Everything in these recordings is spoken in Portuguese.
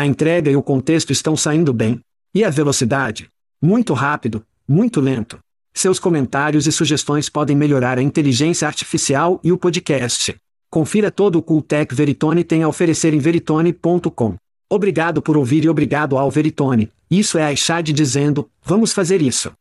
A entrega e o contexto estão saindo bem. E a velocidade? Muito rápido, muito lento. Seus comentários e sugestões podem melhorar a inteligência artificial e o podcast. Confira todo o Cooltech Veritone tem a oferecer em veritone.com. Obrigado por ouvir e obrigado ao Veritone. Isso é a Ishad dizendo, vamos fazer isso.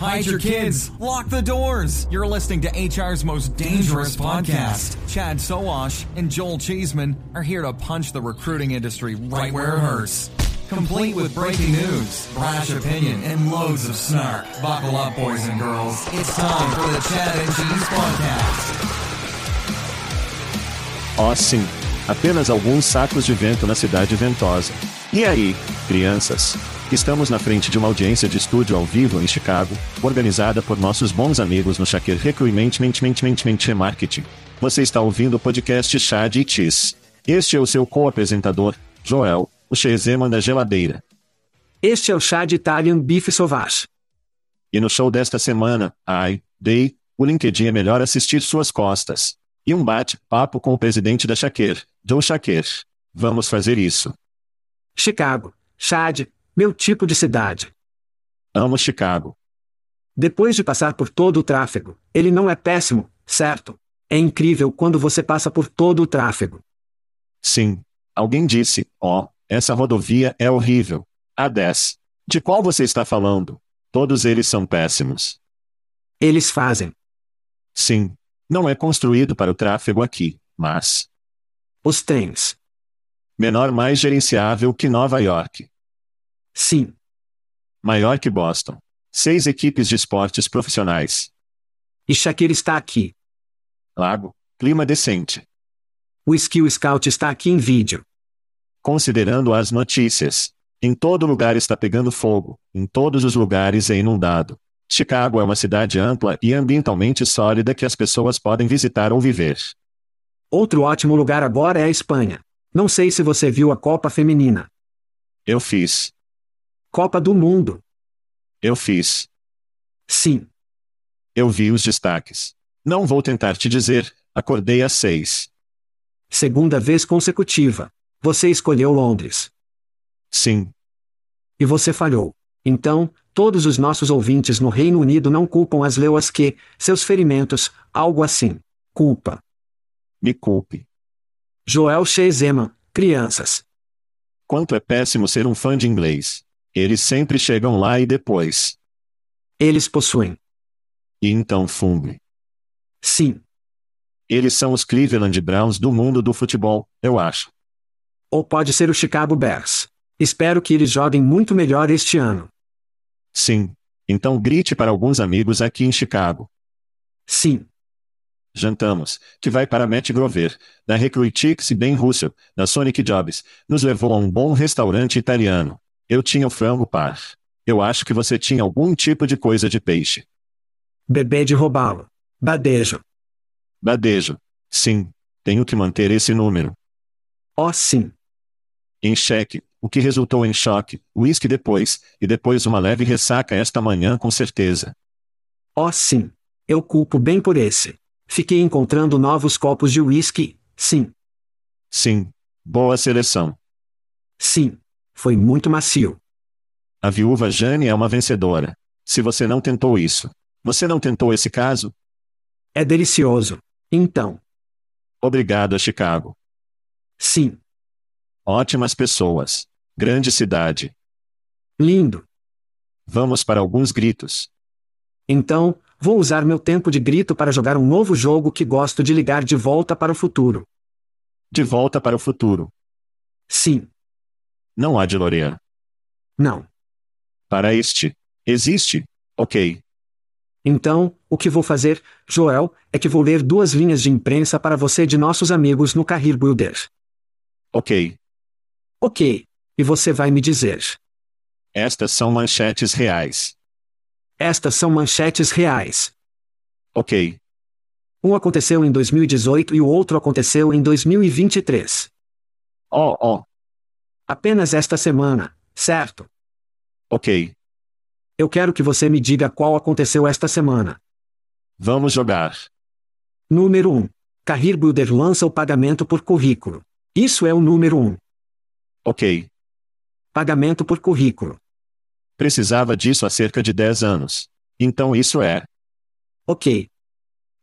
Hide your kids. Lock the doors. You're listening to HR's most dangerous podcast. Chad Soash and Joel Cheeseman are here to punch the recruiting industry right where it hurts. Complete with breaking news, brash opinion, and loads of snark. Buckle up, boys and girls. It's time for the Chad and Cheese Podcast. Oh, sim. Apenas alguns sacos de vento na cidade ventosa. E aí, crianças? Estamos na frente de uma audiência de estúdio ao vivo em Chicago, organizada por nossos bons amigos no Shaker Recruitment Marketing. Você está ouvindo o podcast Chad e Cheese. Este é o seu co-apresentador, Joel, o Chezeman da geladeira. Este é o Chad Italian Beef Sauvage. E no show desta semana, ai, dei, o LinkedIn é melhor assistir suas costas. E um bate-papo com o presidente da Shaker, Joe Shaker. Vamos fazer isso. Chicago, Chad, meu tipo de cidade. Amo Chicago. Depois de passar por todo o tráfego, ele não é péssimo, certo? É incrível quando você passa por todo o tráfego. Sim. Alguém disse: Ó, oh, essa rodovia é horrível. A 10. De qual você está falando? Todos eles são péssimos. Eles fazem. Sim. Não é construído para o tráfego aqui, mas. Os trens. Menor mais gerenciável que Nova York. Sim. Maior que Boston. Seis equipes de esportes profissionais. E Shakira está aqui. Lago, clima decente. O Skill Scout está aqui em vídeo. Considerando as notícias. Em todo lugar está pegando fogo, em todos os lugares é inundado. Chicago é uma cidade ampla e ambientalmente sólida que as pessoas podem visitar ou viver. Outro ótimo lugar agora é a Espanha. Não sei se você viu a Copa Feminina. Eu fiz. Copa do Mundo. Eu fiz. Sim. Eu vi os destaques. Não vou tentar te dizer, acordei às seis. Segunda vez consecutiva. Você escolheu Londres. Sim. E você falhou. Então, todos os nossos ouvintes no Reino Unido não culpam as leuas que, seus ferimentos, algo assim. Culpa. Me culpe. Joel Shezeman, crianças. Quanto é péssimo ser um fã de inglês. Eles sempre chegam lá e depois. Eles possuem. E então funde. Sim. Eles são os Cleveland Browns do mundo do futebol, eu acho. Ou pode ser o Chicago Bears. Espero que eles joguem muito melhor este ano. Sim. Então grite para alguns amigos aqui em Chicago. Sim. Jantamos, que vai para Matt Grover, da Recruitix e Ben Russell, da Sonic Jobs, nos levou a um bom restaurante italiano. Eu tinha o frango par. Eu acho que você tinha algum tipo de coisa de peixe. Bebê de roubá-lo. Badejo. Badejo. Sim. Tenho que manter esse número. Oh, sim. Em cheque, o que resultou em choque, uísque depois, e depois uma leve ressaca esta manhã com certeza. Oh, sim. Eu culpo bem por esse. Fiquei encontrando novos copos de whisky, sim. Sim. Boa seleção. Sim. Foi muito macio. A viúva Jane é uma vencedora. Se você não tentou isso, você não tentou esse caso? É delicioso. Então. Obrigado a Chicago. Sim. Ótimas pessoas. Grande cidade. Lindo. Vamos para alguns gritos. Então, vou usar meu tempo de grito para jogar um novo jogo que gosto de ligar de volta para o futuro. De volta para o futuro. Sim. Não há de Lorean. Não. Para este. Existe. Ok. Então, o que vou fazer, Joel, é que vou ler duas linhas de imprensa para você de nossos amigos no Carrir Builder. Ok. Ok. E você vai me dizer. Estas são manchetes reais. Estas são manchetes reais. Ok. Um aconteceu em 2018 e o outro aconteceu em 2023. Oh, oh. Apenas esta semana, certo? Ok. Eu quero que você me diga qual aconteceu esta semana. Vamos jogar. Número 1. Carrir Builder lança o pagamento por currículo. Isso é o número 1. Ok. Pagamento por currículo. Precisava disso há cerca de 10 anos. Então isso é. Ok.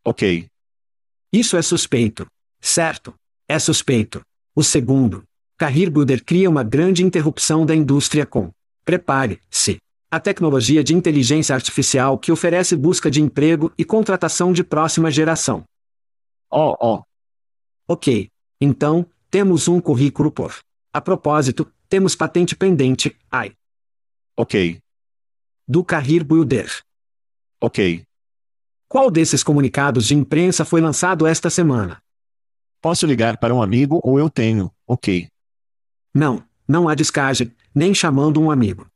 Ok. Isso é suspeito. Certo. É suspeito. O segundo. Carrir Builder cria uma grande interrupção da indústria com. Prepare-se. A tecnologia de inteligência artificial que oferece busca de emprego e contratação de próxima geração. Oh, oh. Ok. Então, temos um currículo por. A propósito, temos patente pendente, ai. Ok. Do Carrir Builder. Ok. Qual desses comunicados de imprensa foi lançado esta semana? Posso ligar para um amigo ou eu tenho, ok. Não, não há descagem, nem chamando um amigo.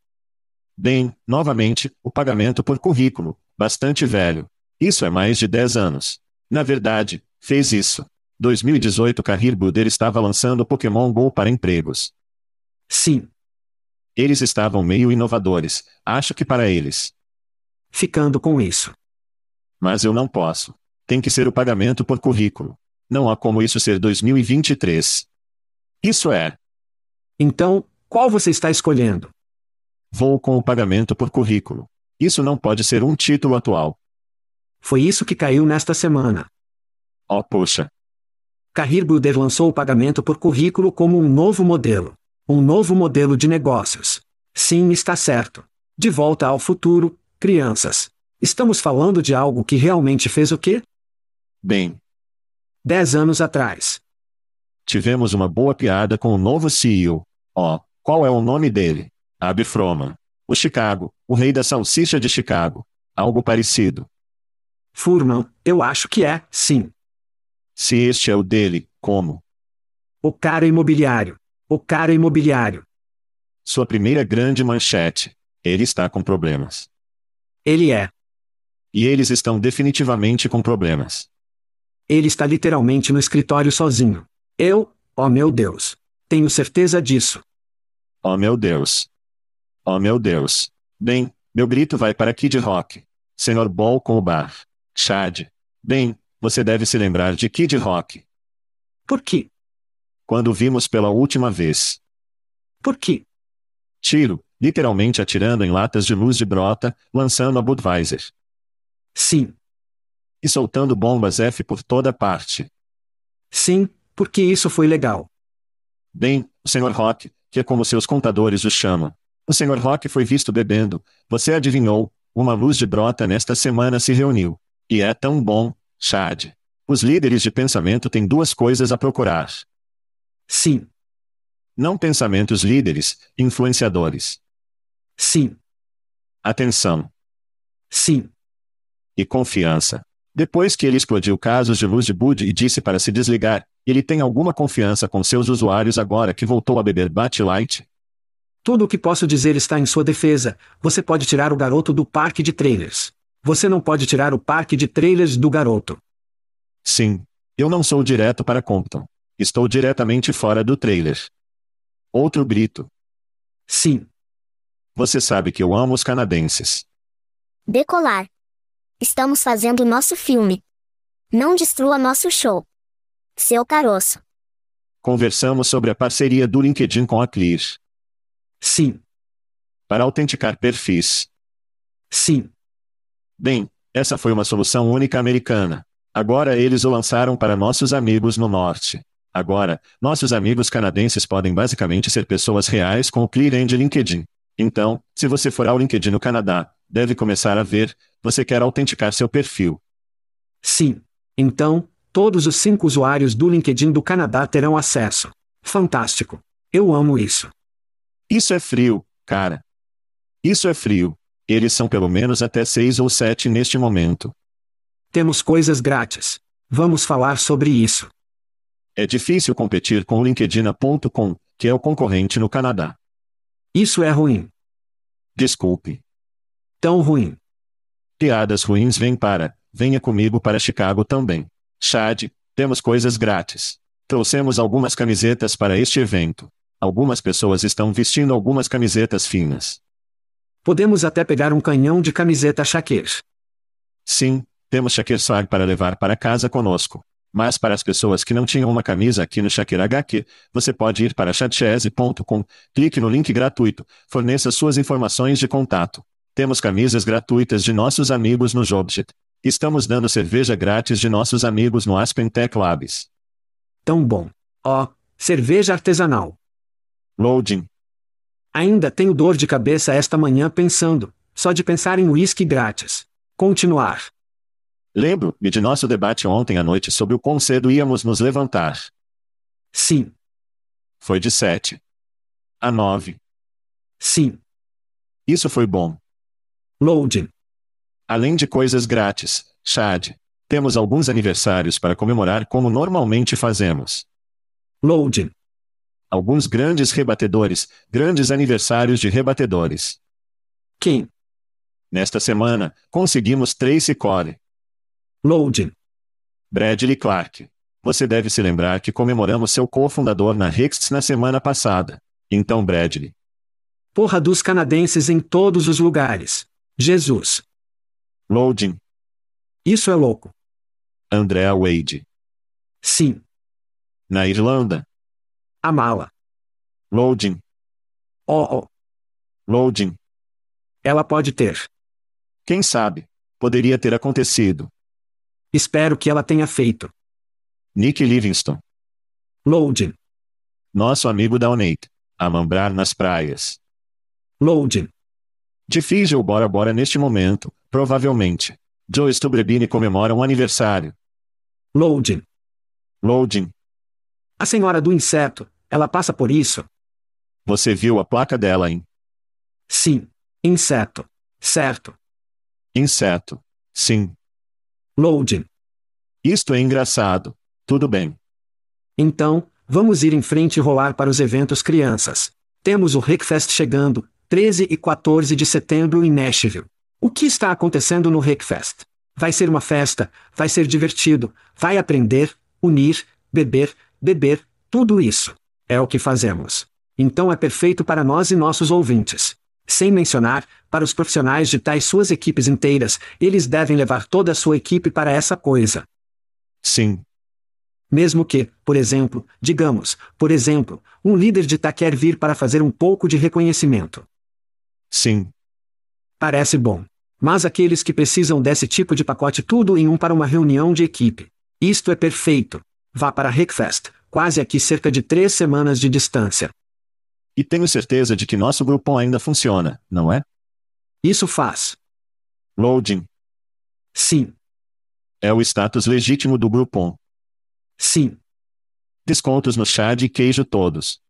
Bem, novamente, o pagamento por currículo, bastante velho. Isso é mais de 10 anos. Na verdade, fez isso. 2018 Carrir Builder estava lançando Pokémon GO para empregos. Sim. Eles estavam meio inovadores, acho que para eles. Ficando com isso. Mas eu não posso. Tem que ser o pagamento por currículo. Não há como isso ser 2023. Isso é. Então, qual você está escolhendo? Vou com o pagamento por currículo. Isso não pode ser um título atual. Foi isso que caiu nesta semana. Oh, poxa. Carrir Builder lançou o pagamento por currículo como um novo modelo. Um novo modelo de negócios. Sim, está certo. De volta ao futuro, crianças. Estamos falando de algo que realmente fez o quê? Bem, Dez anos atrás. Tivemos uma boa piada com o novo CEO. Oh, qual é o nome dele? Abby Froman. O Chicago, o rei da salsicha de Chicago. Algo parecido. Furman, eu acho que é, sim. Se este é o dele, como? O cara imobiliário. O cara imobiliário. Sua primeira grande manchete. Ele está com problemas. Ele é. E eles estão definitivamente com problemas. Ele está literalmente no escritório sozinho. Eu, oh meu Deus. Tenho certeza disso. Oh meu Deus. Oh meu Deus. Bem, meu grito vai para Kid Rock. Senhor Ball com o bar. Chad. Bem, você deve se lembrar de Kid Rock. Por quê? Quando vimos pela última vez. Por quê? Tiro, literalmente atirando em latas de luz de brota, lançando a Budweiser. Sim. E soltando bombas F por toda parte. Sim, porque isso foi legal. Bem, Sr. Rock, que é como seus contadores o chamam. O Sr. Rock foi visto bebendo. Você adivinhou? Uma luz de brota nesta semana se reuniu. E é tão bom, Chad. Os líderes de pensamento têm duas coisas a procurar. Sim. Não pensamentos líderes, influenciadores. Sim. Atenção. Sim. E confiança. Depois que ele explodiu casos de luz de Bud e disse para se desligar, ele tem alguma confiança com seus usuários agora que voltou a beber Bat Light? Tudo o que posso dizer está em sua defesa. Você pode tirar o garoto do parque de trailers. Você não pode tirar o parque de trailers do garoto. Sim. Eu não sou direto para Compton. Estou diretamente fora do trailer. Outro grito. Sim. Você sabe que eu amo os canadenses. Decolar. Estamos fazendo nosso filme. Não destrua nosso show. Seu caroço. Conversamos sobre a parceria do LinkedIn com a Clear. Sim, Para autenticar perfis. sim. Bem, essa foi uma solução única americana. Agora eles o lançaram para nossos amigos no norte. Agora, nossos amigos canadenses podem basicamente ser pessoas reais com o Clearend LinkedIn. Então, se você for ao LinkedIn no Canadá, deve começar a ver, você quer autenticar seu perfil. Sim. Então, todos os cinco usuários do LinkedIn do Canadá terão acesso. Fantástico. Eu amo isso. Isso é frio, cara. Isso é frio. Eles são pelo menos até seis ou sete neste momento. Temos coisas grátis. Vamos falar sobre isso. É difícil competir com o LinkedIn.com, que é o concorrente no Canadá. Isso é ruim. Desculpe. Tão ruim. Piadas ruins vêm para. Venha comigo para Chicago também. Chad, temos coisas grátis. Trouxemos algumas camisetas para este evento. Algumas pessoas estão vestindo algumas camisetas finas. Podemos até pegar um canhão de camiseta Shaquer. Sim, temos Shaker Swag para levar para casa conosco. Mas para as pessoas que não tinham uma camisa aqui no Shaker HQ, você pode ir para chatchese.com, clique no link gratuito, forneça suas informações de contato. Temos camisas gratuitas de nossos amigos no Jobjet. Estamos dando cerveja grátis de nossos amigos no Aspen Tech Labs. Tão bom. Ó, cerveja artesanal. Loading. Ainda tenho dor de cabeça esta manhã pensando, só de pensar em uísque grátis. Continuar. Lembro-me de nosso debate ontem à noite sobre o quão cedo íamos nos levantar. Sim, Foi de 7 a 9. sim. Isso foi bom. Loading. Além de coisas grátis, Chad, temos alguns aniversários para comemorar como normalmente fazemos. Loading. Alguns grandes rebatedores, grandes aniversários de rebatedores. Quem? Nesta semana, conseguimos Tracy Core, Loading. Bradley Clark. Você deve se lembrar que comemoramos seu cofundador na Rex na semana passada. Então, Bradley. Porra dos canadenses em todos os lugares. Jesus. Loading. Isso é louco. Andrea Wade. Sim. Na Irlanda. A mala. Loading. Oh, oh. Loading. Ela pode ter. Quem sabe? Poderia ter acontecido. Espero que ela tenha feito. Nick Livingston. Loading. Nosso amigo Downate. A mambrar nas praias. Loading. Difícil Bora Bora neste momento, provavelmente. Joe Stubrebini comemora um aniversário. Loading. Loading. A senhora do inseto, ela passa por isso? Você viu a placa dela em Sim. Inseto. Certo. inseto. Sim. Loading. Isto é engraçado. Tudo bem. Então, vamos ir em frente e rolar para os eventos crianças. Temos o Rickfest chegando, 13 e 14 de setembro em Nashville. O que está acontecendo no Rickfest? Vai ser uma festa, vai ser divertido, vai aprender, unir, beber, beber, tudo isso. É o que fazemos. Então é perfeito para nós e nossos ouvintes. Sem mencionar, para os profissionais de tais suas equipes inteiras, eles devem levar toda a sua equipe para essa coisa. Sim. Mesmo que, por exemplo, digamos, por exemplo, um líder de TA quer vir para fazer um pouco de reconhecimento. Sim. Parece bom. Mas aqueles que precisam desse tipo de pacote tudo em um para uma reunião de equipe. Isto é perfeito. Vá para Rickfest, quase aqui cerca de três semanas de distância. E tenho certeza de que nosso grupão ainda funciona, não é? Isso faz. Loading. Sim, É o status legítimo do grupão. sim. Descontos no chá de queijo todos.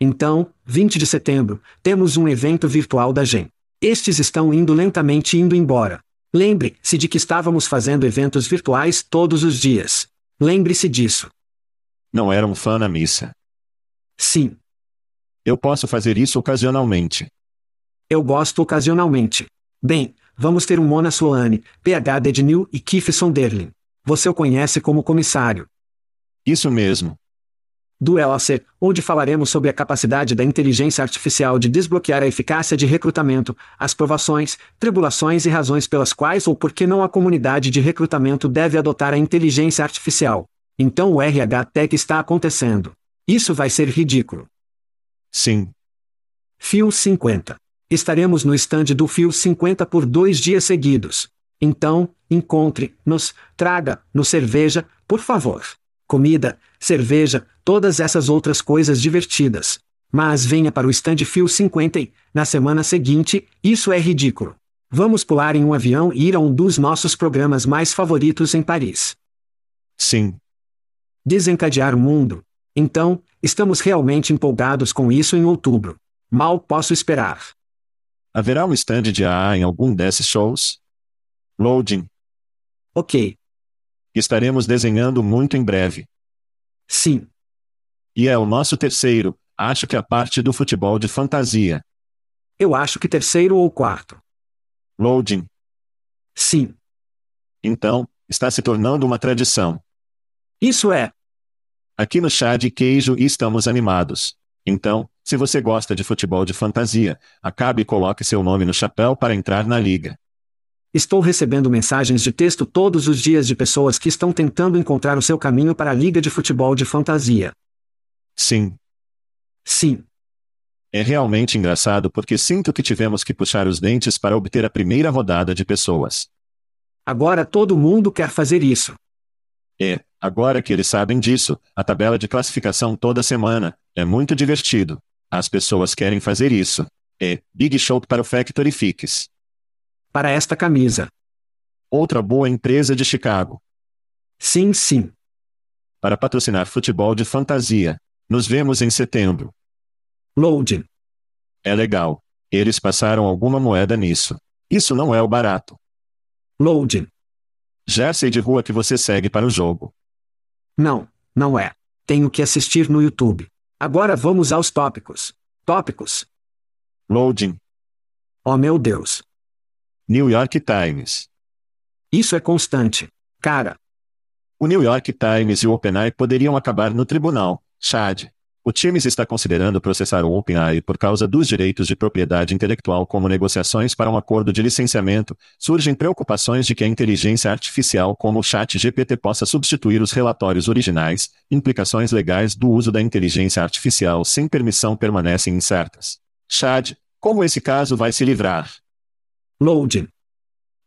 Então, 20 de setembro, temos um evento virtual da GEM. Estes estão indo lentamente indo embora. Lembre-se de que estávamos fazendo eventos virtuais todos os dias. Lembre-se disso. Não era um fã na missa. Sim, Eu posso fazer isso ocasionalmente. eu gosto ocasionalmente. Bem, vamos ter um Mona Sloane, PH Dednil e Keith Sonderling. Você o conhece como comissário. Isso mesmo. Do ELAC, onde falaremos sobre a capacidade da inteligência artificial de desbloquear a eficácia de recrutamento, as provações, tribulações e razões pelas quais ou por que não a comunidade de recrutamento deve adotar a inteligência artificial. Então o RH Tech está acontecendo. Isso vai ser ridículo. Sim. Fio 50. Estaremos no stand do Fio 50 por dois dias seguidos. Então, encontre-nos, traga-nos cerveja, por favor. Comida, cerveja, todas essas outras coisas divertidas. Mas venha para o stand Fio 50 e, na semana seguinte, isso é ridículo. Vamos pular em um avião e ir a um dos nossos programas mais favoritos em Paris. Sim. Desencadear o mundo. Então, estamos realmente empolgados com isso em outubro. Mal posso esperar. Haverá um stand de AA em algum desses shows? Loading. Ok. Estaremos desenhando muito em breve. Sim. E é o nosso terceiro, acho que a parte do futebol de fantasia. Eu acho que terceiro ou quarto. Loading. Sim. Então, está se tornando uma tradição. Isso é. Aqui no Chá de Queijo estamos animados. Então, se você gosta de futebol de fantasia, acabe e coloque seu nome no chapéu para entrar na liga. Estou recebendo mensagens de texto todos os dias de pessoas que estão tentando encontrar o seu caminho para a liga de futebol de fantasia. Sim. Sim. É realmente engraçado porque sinto que tivemos que puxar os dentes para obter a primeira rodada de pessoas. Agora todo mundo quer fazer isso. É, agora que eles sabem disso, a tabela de classificação toda semana, é muito divertido. As pessoas querem fazer isso. É, Big Show para o Factory Fix para esta camisa. Outra boa empresa de Chicago. Sim, sim. Para patrocinar futebol de fantasia. Nos vemos em setembro. Loading. É legal. Eles passaram alguma moeda nisso. Isso não é o barato. Loading. Jersey de rua que você segue para o jogo. Não, não é. Tenho que assistir no YouTube. Agora vamos aos tópicos. Tópicos. Loading. Oh meu Deus. New York Times. Isso é constante. Cara. O New York Times e o OpenAI poderiam acabar no tribunal, Chad. O Times está considerando processar o OpenAI por causa dos direitos de propriedade intelectual como negociações para um acordo de licenciamento. Surgem preocupações de que a inteligência artificial como o Chat GPT possa substituir os relatórios originais. Implicações legais do uso da inteligência artificial sem permissão permanecem incertas. Chad, como esse caso vai se livrar? Loading.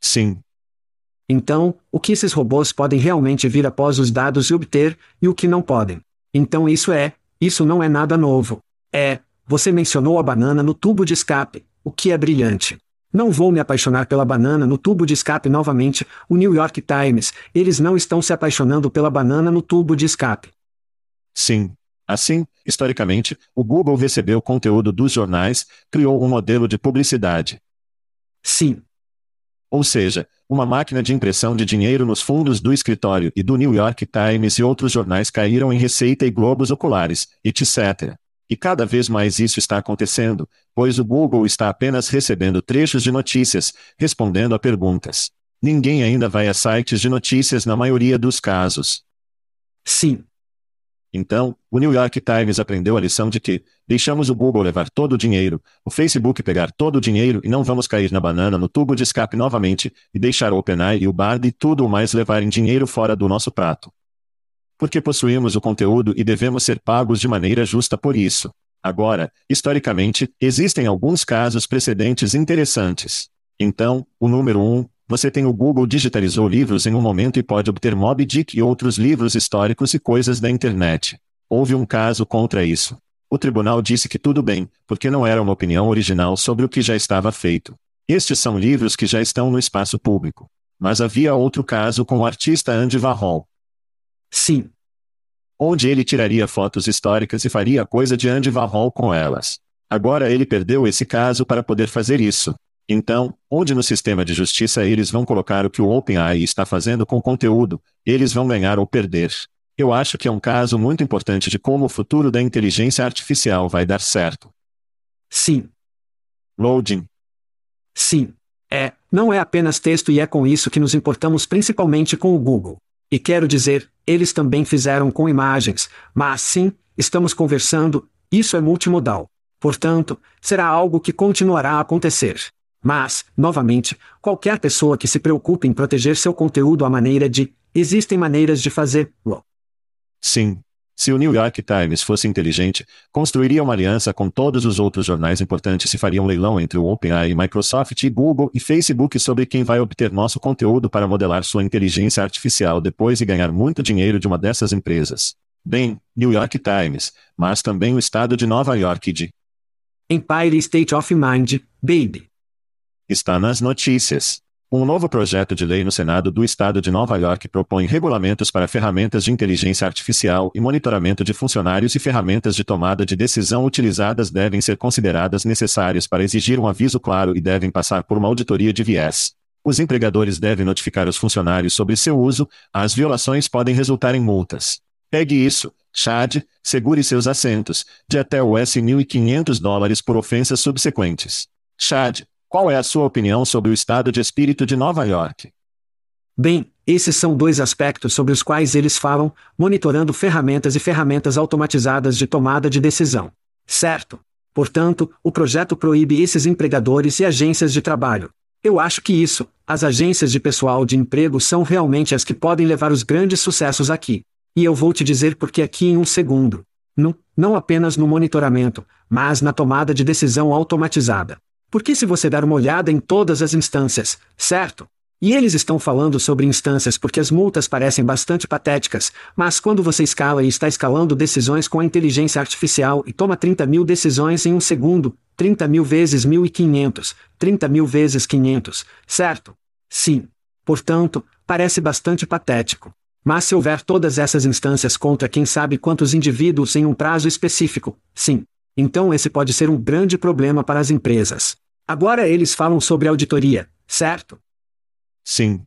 Sim. Então, o que esses robôs podem realmente vir após os dados e obter, e o que não podem. Então isso é, isso não é nada novo. É, você mencionou a banana no tubo de escape, o que é brilhante. Não vou me apaixonar pela banana no tubo de escape novamente, o New York Times, eles não estão se apaixonando pela banana no tubo de escape. Sim. Assim, historicamente, o Google recebeu conteúdo dos jornais, criou um modelo de publicidade, Sim. Ou seja, uma máquina de impressão de dinheiro nos fundos do escritório e do New York Times e outros jornais caíram em receita e globos oculares, etc. E cada vez mais isso está acontecendo, pois o Google está apenas recebendo trechos de notícias, respondendo a perguntas. Ninguém ainda vai a sites de notícias na maioria dos casos. Sim. Então, o New York Times aprendeu a lição de que, deixamos o Google levar todo o dinheiro, o Facebook pegar todo o dinheiro e não vamos cair na banana no tubo de escape novamente, e deixar o OpenAI e o Bard e tudo o mais levarem dinheiro fora do nosso prato. Porque possuímos o conteúdo e devemos ser pagos de maneira justa por isso. Agora, historicamente, existem alguns casos precedentes interessantes. Então, o número 1, um, você tem o Google digitalizou livros em um momento e pode obter Moby Dick e outros livros históricos e coisas da internet. Houve um caso contra isso. O tribunal disse que tudo bem, porque não era uma opinião original sobre o que já estava feito. Estes são livros que já estão no espaço público. Mas havia outro caso com o artista Andy Warhol. Sim. Onde ele tiraria fotos históricas e faria coisa de Andy Warhol com elas. Agora ele perdeu esse caso para poder fazer isso. Então, onde no sistema de justiça eles vão colocar o que o OpenAI está fazendo com o conteúdo, eles vão ganhar ou perder. Eu acho que é um caso muito importante de como o futuro da inteligência artificial vai dar certo. Sim. Loading. Sim. É, não é apenas texto e é com isso que nos importamos principalmente com o Google. E quero dizer, eles também fizeram com imagens, mas sim, estamos conversando, isso é multimodal. Portanto, será algo que continuará a acontecer. Mas, novamente, qualquer pessoa que se preocupe em proteger seu conteúdo à maneira de, existem maneiras de fazê-lo. Sim. Se o New York Times fosse inteligente, construiria uma aliança com todos os outros jornais importantes e faria um leilão entre o OpenAI, Microsoft e Google e Facebook sobre quem vai obter nosso conteúdo para modelar sua inteligência artificial depois e ganhar muito dinheiro de uma dessas empresas. Bem, New York Times, mas também o estado de Nova York de Empire State of Mind, baby. Está nas notícias. Um novo projeto de lei no Senado do Estado de Nova York propõe regulamentos para ferramentas de inteligência artificial e monitoramento de funcionários e ferramentas de tomada de decisão utilizadas devem ser consideradas necessárias para exigir um aviso claro e devem passar por uma auditoria de viés. Os empregadores devem notificar os funcionários sobre seu uso, as violações podem resultar em multas. Pegue isso, Chad, segure seus assentos, de até US 1.500 dólares por ofensas subsequentes. Chad, qual é a sua opinião sobre o estado de espírito de Nova York? Bem, esses são dois aspectos sobre os quais eles falam, monitorando ferramentas e ferramentas automatizadas de tomada de decisão. Certo? Portanto, o projeto proíbe esses empregadores e agências de trabalho. Eu acho que isso, as agências de pessoal de emprego são realmente as que podem levar os grandes sucessos aqui. E eu vou te dizer por que aqui em um segundo. Não, não apenas no monitoramento, mas na tomada de decisão automatizada. Porque se você dar uma olhada em todas as instâncias, certo? E eles estão falando sobre instâncias porque as multas parecem bastante patéticas, mas quando você escala e está escalando decisões com a inteligência artificial e toma 30 mil decisões em um segundo, 30 mil vezes 1.500, 30 mil vezes 500, certo? Sim. Portanto, parece bastante patético. Mas se houver todas essas instâncias contra quem sabe quantos indivíduos em um prazo específico, sim, então esse pode ser um grande problema para as empresas. Agora eles falam sobre auditoria, certo? Sim.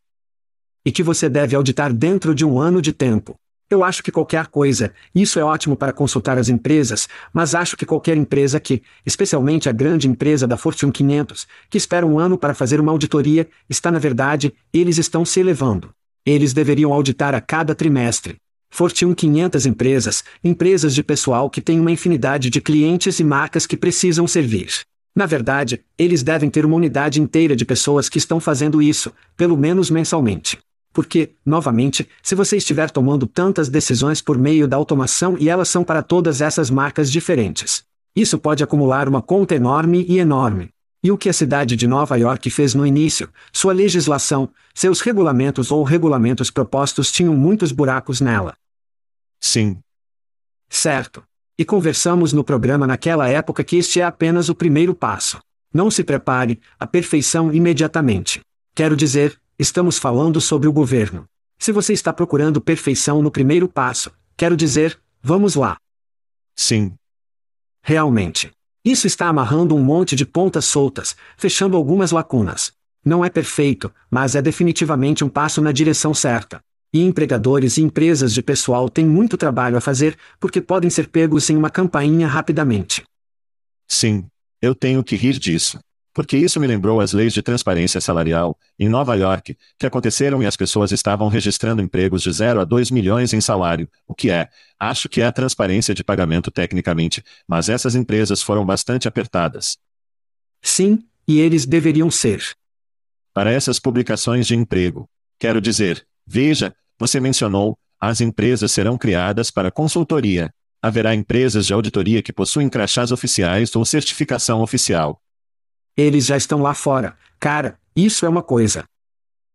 E que você deve auditar dentro de um ano de tempo. Eu acho que qualquer coisa, isso é ótimo para consultar as empresas, mas acho que qualquer empresa que, especialmente a grande empresa da Fortune 500, que espera um ano para fazer uma auditoria, está na verdade, eles estão se elevando. Eles deveriam auditar a cada trimestre. Fortune 500 empresas, empresas de pessoal que têm uma infinidade de clientes e marcas que precisam servir. Na verdade, eles devem ter uma unidade inteira de pessoas que estão fazendo isso, pelo menos mensalmente. Porque, novamente, se você estiver tomando tantas decisões por meio da automação e elas são para todas essas marcas diferentes, isso pode acumular uma conta enorme e enorme. E o que a cidade de Nova York fez no início, sua legislação, seus regulamentos ou regulamentos propostos tinham muitos buracos nela. Sim. Certo. E conversamos no programa naquela época que este é apenas o primeiro passo. Não se prepare, a perfeição imediatamente. Quero dizer, estamos falando sobre o governo. Se você está procurando perfeição no primeiro passo, quero dizer, vamos lá. Sim. Realmente. Isso está amarrando um monte de pontas soltas, fechando algumas lacunas. Não é perfeito, mas é definitivamente um passo na direção certa. E empregadores e empresas de pessoal têm muito trabalho a fazer, porque podem ser pegos em uma campainha rapidamente. Sim, eu tenho que rir disso. Porque isso me lembrou as leis de transparência salarial, em Nova York, que aconteceram e as pessoas estavam registrando empregos de 0 a 2 milhões em salário, o que é, acho que é transparência de pagamento tecnicamente, mas essas empresas foram bastante apertadas. Sim, e eles deveriam ser. Para essas publicações de emprego. Quero dizer, veja, você mencionou, as empresas serão criadas para consultoria. Haverá empresas de auditoria que possuem crachás oficiais ou certificação oficial. Eles já estão lá fora. Cara, isso é uma coisa.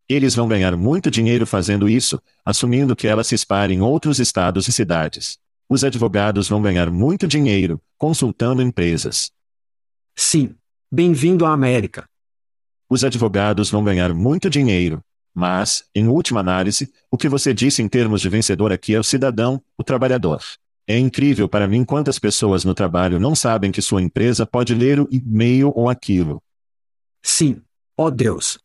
Eles vão ganhar muito dinheiro fazendo isso, assumindo que ela se espalhe em outros estados e cidades. Os advogados vão ganhar muito dinheiro, consultando empresas. Sim. Bem-vindo à América. Os advogados vão ganhar muito dinheiro. Mas, em última análise, o que você disse em termos de vencedor aqui é o cidadão, o trabalhador. É incrível para mim quantas pessoas no trabalho não sabem que sua empresa pode ler o e-mail ou aquilo. Sim. Oh Deus.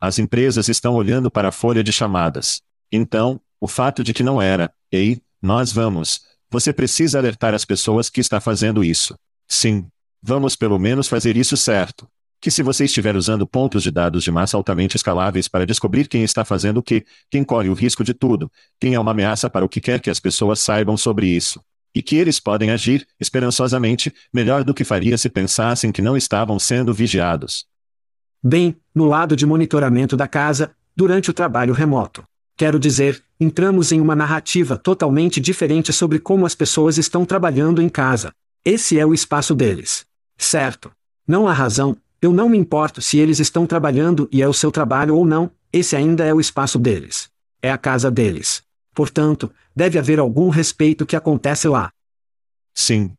As empresas estão olhando para a folha de chamadas. Então, o fato de que não era, ei, nós vamos, você precisa alertar as pessoas que está fazendo isso. Sim. Vamos pelo menos fazer isso certo que se você estiver usando pontos de dados de massa altamente escaláveis para descobrir quem está fazendo o que, quem corre o risco de tudo, quem é uma ameaça para o que quer que as pessoas saibam sobre isso. E que eles podem agir, esperançosamente, melhor do que faria se pensassem que não estavam sendo vigiados. Bem, no lado de monitoramento da casa, durante o trabalho remoto. Quero dizer, entramos em uma narrativa totalmente diferente sobre como as pessoas estão trabalhando em casa. Esse é o espaço deles. Certo. Não há razão, eu não me importo se eles estão trabalhando e é o seu trabalho ou não, esse ainda é o espaço deles. É a casa deles. Portanto, deve haver algum respeito que acontece lá. Sim.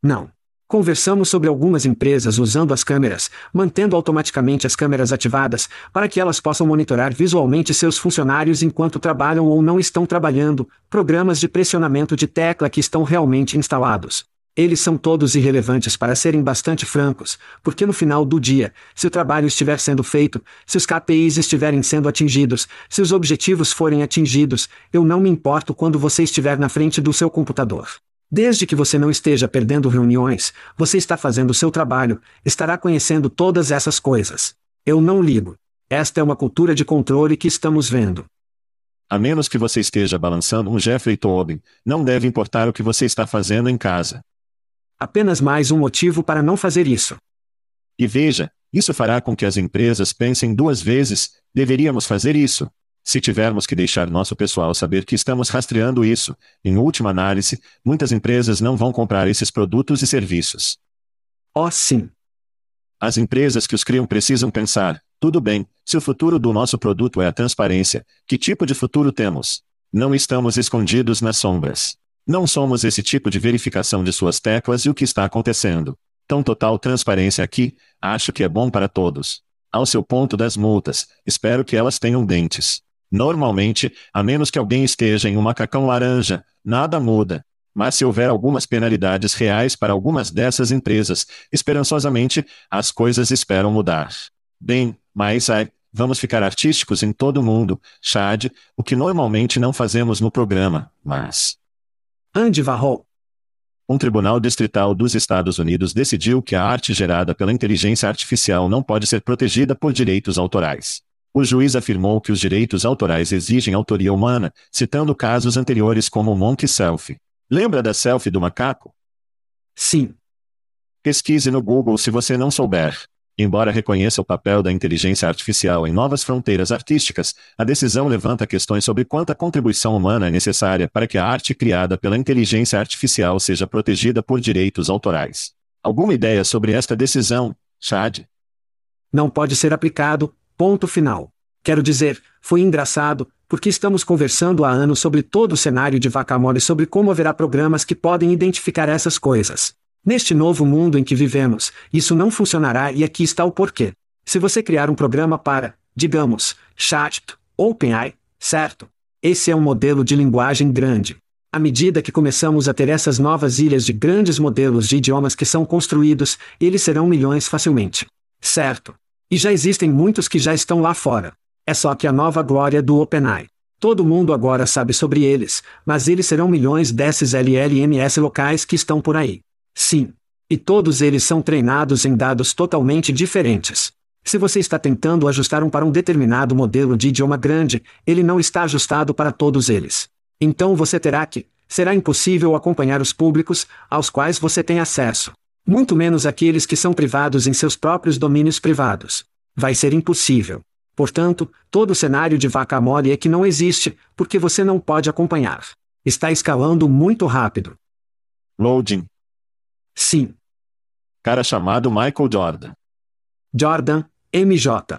Não. Conversamos sobre algumas empresas usando as câmeras, mantendo automaticamente as câmeras ativadas, para que elas possam monitorar visualmente seus funcionários enquanto trabalham ou não estão trabalhando, programas de pressionamento de tecla que estão realmente instalados. Eles são todos irrelevantes para serem bastante francos, porque no final do dia, se o trabalho estiver sendo feito, se os KPIs estiverem sendo atingidos, se os objetivos forem atingidos, eu não me importo quando você estiver na frente do seu computador. Desde que você não esteja perdendo reuniões, você está fazendo o seu trabalho, estará conhecendo todas essas coisas. Eu não ligo. Esta é uma cultura de controle que estamos vendo. A menos que você esteja balançando um Jeffrey Tobin, não deve importar o que você está fazendo em casa. Apenas mais um motivo para não fazer isso. E veja, isso fará com que as empresas pensem duas vezes: deveríamos fazer isso. Se tivermos que deixar nosso pessoal saber que estamos rastreando isso, em última análise, muitas empresas não vão comprar esses produtos e serviços. Oh, sim. As empresas que os criam precisam pensar: tudo bem, se o futuro do nosso produto é a transparência, que tipo de futuro temos? Não estamos escondidos nas sombras. Não somos esse tipo de verificação de suas teclas e o que está acontecendo. Tão total transparência aqui, acho que é bom para todos. Ao seu ponto das multas, espero que elas tenham dentes. Normalmente, a menos que alguém esteja em um macacão laranja, nada muda. Mas se houver algumas penalidades reais para algumas dessas empresas, esperançosamente, as coisas esperam mudar. Bem, mas ai, vamos ficar artísticos em todo mundo, Chad, o que normalmente não fazemos no programa, mas. Andy Warhol. Um tribunal distrital dos Estados Unidos decidiu que a arte gerada pela inteligência artificial não pode ser protegida por direitos autorais. O juiz afirmou que os direitos autorais exigem autoria humana, citando casos anteriores como o Monkey Selfie. Lembra da selfie do macaco? Sim. Pesquise no Google se você não souber. Embora reconheça o papel da inteligência artificial em novas fronteiras artísticas, a decisão levanta questões sobre quanta contribuição humana é necessária para que a arte criada pela inteligência artificial seja protegida por direitos autorais. Alguma ideia sobre esta decisão, Chad? Não pode ser aplicado, ponto final. Quero dizer, foi engraçado, porque estamos conversando há anos sobre todo o cenário de vaca mole sobre como haverá programas que podem identificar essas coisas. Neste novo mundo em que vivemos, isso não funcionará e aqui está o porquê. Se você criar um programa para, digamos, Chat, OpenAI, certo? Esse é um modelo de linguagem grande. À medida que começamos a ter essas novas ilhas de grandes modelos de idiomas que são construídos, eles serão milhões facilmente. Certo? E já existem muitos que já estão lá fora. É só que a nova glória do OpenAI. Todo mundo agora sabe sobre eles, mas eles serão milhões desses LLMS locais que estão por aí. Sim. E todos eles são treinados em dados totalmente diferentes. Se você está tentando ajustar um para um determinado modelo de idioma grande, ele não está ajustado para todos eles. Então você terá que, será impossível acompanhar os públicos, aos quais você tem acesso. Muito menos aqueles que são privados em seus próprios domínios privados. Vai ser impossível. Portanto, todo o cenário de vaca mole é que não existe, porque você não pode acompanhar. Está escalando muito rápido. Loading. Sim. Cara chamado Michael Jordan. Jordan, MJ.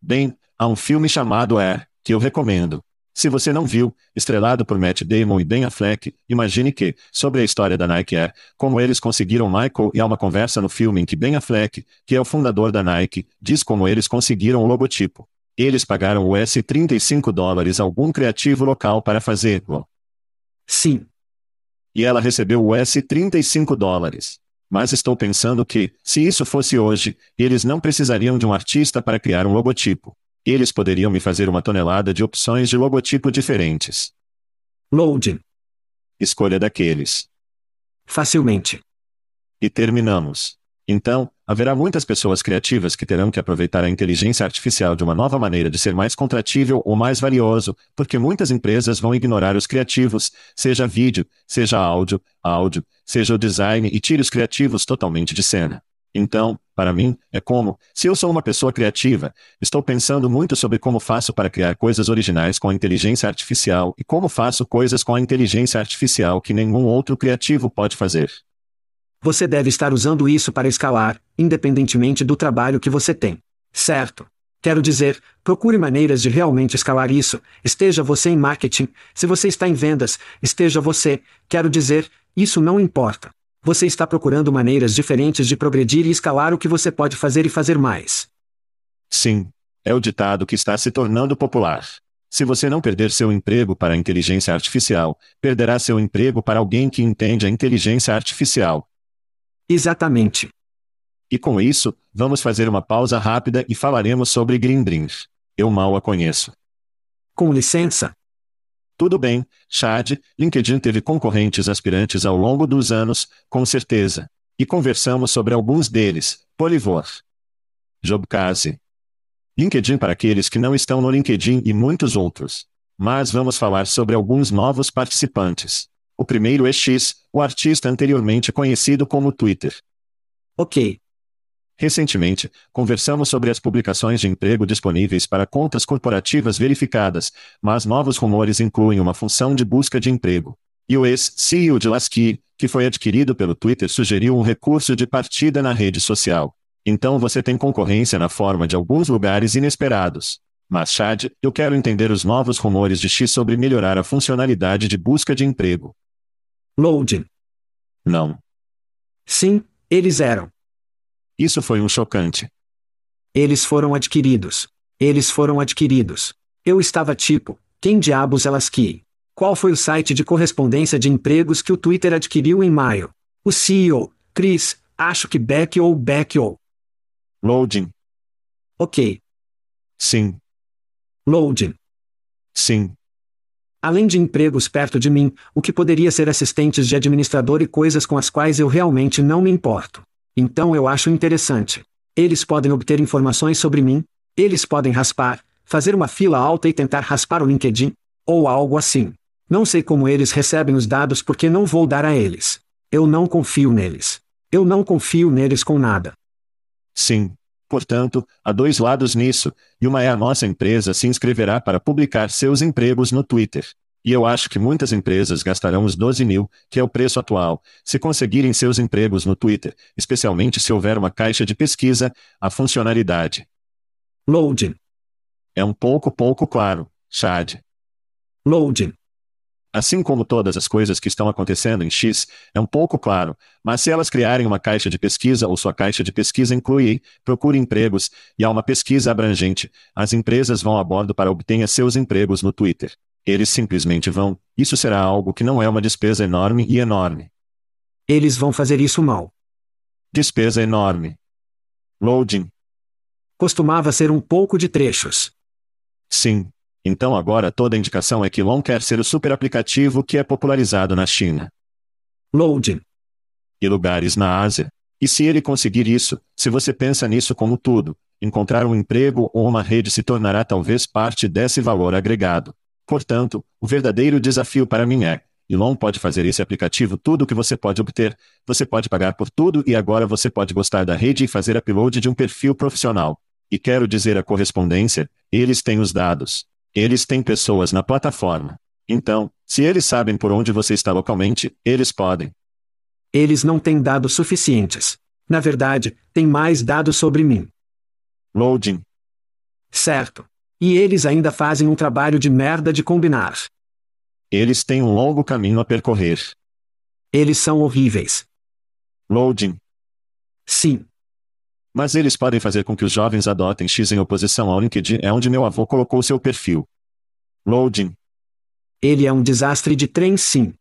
Bem, há um filme chamado Air, que eu recomendo. Se você não viu, estrelado por Matt Damon e Ben Affleck, imagine que, sobre a história da Nike Air, como eles conseguiram Michael e há uma conversa no filme em que Ben Affleck, que é o fundador da Nike, diz como eles conseguiram o logotipo. Eles pagaram US 35 dólares a algum criativo local para fazê-lo. Sim. E ela recebeu US 35 dólares. Mas estou pensando que, se isso fosse hoje, eles não precisariam de um artista para criar um logotipo. Eles poderiam me fazer uma tonelada de opções de logotipo diferentes. Loading. Escolha daqueles. Facilmente. E terminamos. Então, haverá muitas pessoas criativas que terão que aproveitar a inteligência artificial de uma nova maneira de ser mais contratível ou mais valioso, porque muitas empresas vão ignorar os criativos, seja vídeo, seja áudio, áudio, seja o design e tire os criativos totalmente de cena. Então, para mim, é como, se eu sou uma pessoa criativa, estou pensando muito sobre como faço para criar coisas originais com a inteligência artificial e como faço coisas com a inteligência artificial que nenhum outro criativo pode fazer. Você deve estar usando isso para escalar, independentemente do trabalho que você tem. Certo? Quero dizer, procure maneiras de realmente escalar isso, esteja você em marketing, se você está em vendas, esteja você, quero dizer, isso não importa. Você está procurando maneiras diferentes de progredir e escalar o que você pode fazer e fazer mais. Sim. É o ditado que está se tornando popular. Se você não perder seu emprego para a inteligência artificial, perderá seu emprego para alguém que entende a inteligência artificial. Exatamente. E com isso, vamos fazer uma pausa rápida e falaremos sobre Grindr. Eu mal a conheço. Com licença. Tudo bem, Chad, LinkedIn teve concorrentes aspirantes ao longo dos anos, com certeza. E conversamos sobre alguns deles, Polivor. Jobcase. LinkedIn para aqueles que não estão no LinkedIn e muitos outros. Mas vamos falar sobre alguns novos participantes. O primeiro é X, o artista anteriormente conhecido como Twitter. Ok. Recentemente, conversamos sobre as publicações de emprego disponíveis para contas corporativas verificadas, mas novos rumores incluem uma função de busca de emprego. E o ex-CEO de Lasky, que foi adquirido pelo Twitter, sugeriu um recurso de partida na rede social. Então você tem concorrência na forma de alguns lugares inesperados. Mas Chad, eu quero entender os novos rumores de X sobre melhorar a funcionalidade de busca de emprego. Loading. Não. Sim, eles eram. Isso foi um chocante. Eles foram adquiridos. Eles foram adquiridos. Eu estava tipo, quem diabos elas que? Qual foi o site de correspondência de empregos que o Twitter adquiriu em maio? O CEO, Chris, acho que Beck ou Beck ou. Loading. Ok. Sim. Loading. Sim. Além de empregos perto de mim, o que poderia ser assistentes de administrador e coisas com as quais eu realmente não me importo. Então eu acho interessante. Eles podem obter informações sobre mim, eles podem raspar, fazer uma fila alta e tentar raspar o LinkedIn, ou algo assim. Não sei como eles recebem os dados porque não vou dar a eles. Eu não confio neles. Eu não confio neles com nada. Sim. Portanto, há dois lados nisso, e uma é a nossa empresa se inscreverá para publicar seus empregos no Twitter. E eu acho que muitas empresas gastarão os 12 mil, que é o preço atual, se conseguirem seus empregos no Twitter, especialmente se houver uma caixa de pesquisa, a funcionalidade. Loading. É um pouco pouco claro, Chad. Loading. Assim como todas as coisas que estão acontecendo em X, é um pouco claro, mas se elas criarem uma caixa de pesquisa ou sua caixa de pesquisa inclui procure empregos, e há uma pesquisa abrangente, as empresas vão a bordo para obter seus empregos no Twitter. Eles simplesmente vão, isso será algo que não é uma despesa enorme e enorme. Eles vão fazer isso mal. Despesa enorme. Loading. Costumava ser um pouco de trechos. Sim, então agora toda a indicação é que Long quer ser o super aplicativo que é popularizado na China. Loading. E lugares na Ásia. E se ele conseguir isso, se você pensa nisso como tudo, encontrar um emprego ou uma rede se tornará talvez parte desse valor agregado. Portanto, o verdadeiro desafio para mim é: Elon pode fazer esse aplicativo tudo o que você pode obter, você pode pagar por tudo e agora você pode gostar da rede e fazer upload de um perfil profissional. E quero dizer a correspondência, eles têm os dados. Eles têm pessoas na plataforma. Então, se eles sabem por onde você está localmente, eles podem. Eles não têm dados suficientes. Na verdade, têm mais dados sobre mim. Loading. Certo. E eles ainda fazem um trabalho de merda de combinar. Eles têm um longo caminho a percorrer. Eles são horríveis. Loading. Sim. Mas eles podem fazer com que os jovens adotem X em oposição ao LinkedIn, é onde meu avô colocou seu perfil. Loading. Ele é um desastre de trem, sim.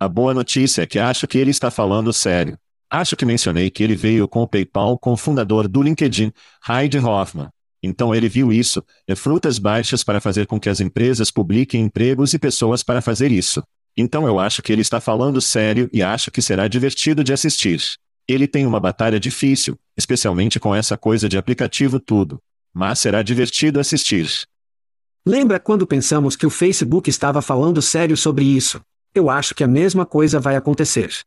A boa notícia é que acho que ele está falando sério. Acho que mencionei que ele veio com o PayPal com o fundador do LinkedIn, Heidi Hoffman. Então ele viu isso, é frutas baixas para fazer com que as empresas publiquem empregos e pessoas para fazer isso. Então eu acho que ele está falando sério e acho que será divertido de assistir. Ele tem uma batalha difícil, especialmente com essa coisa de aplicativo tudo. Mas será divertido assistir. Lembra quando pensamos que o Facebook estava falando sério sobre isso? Eu acho que a mesma coisa vai acontecer.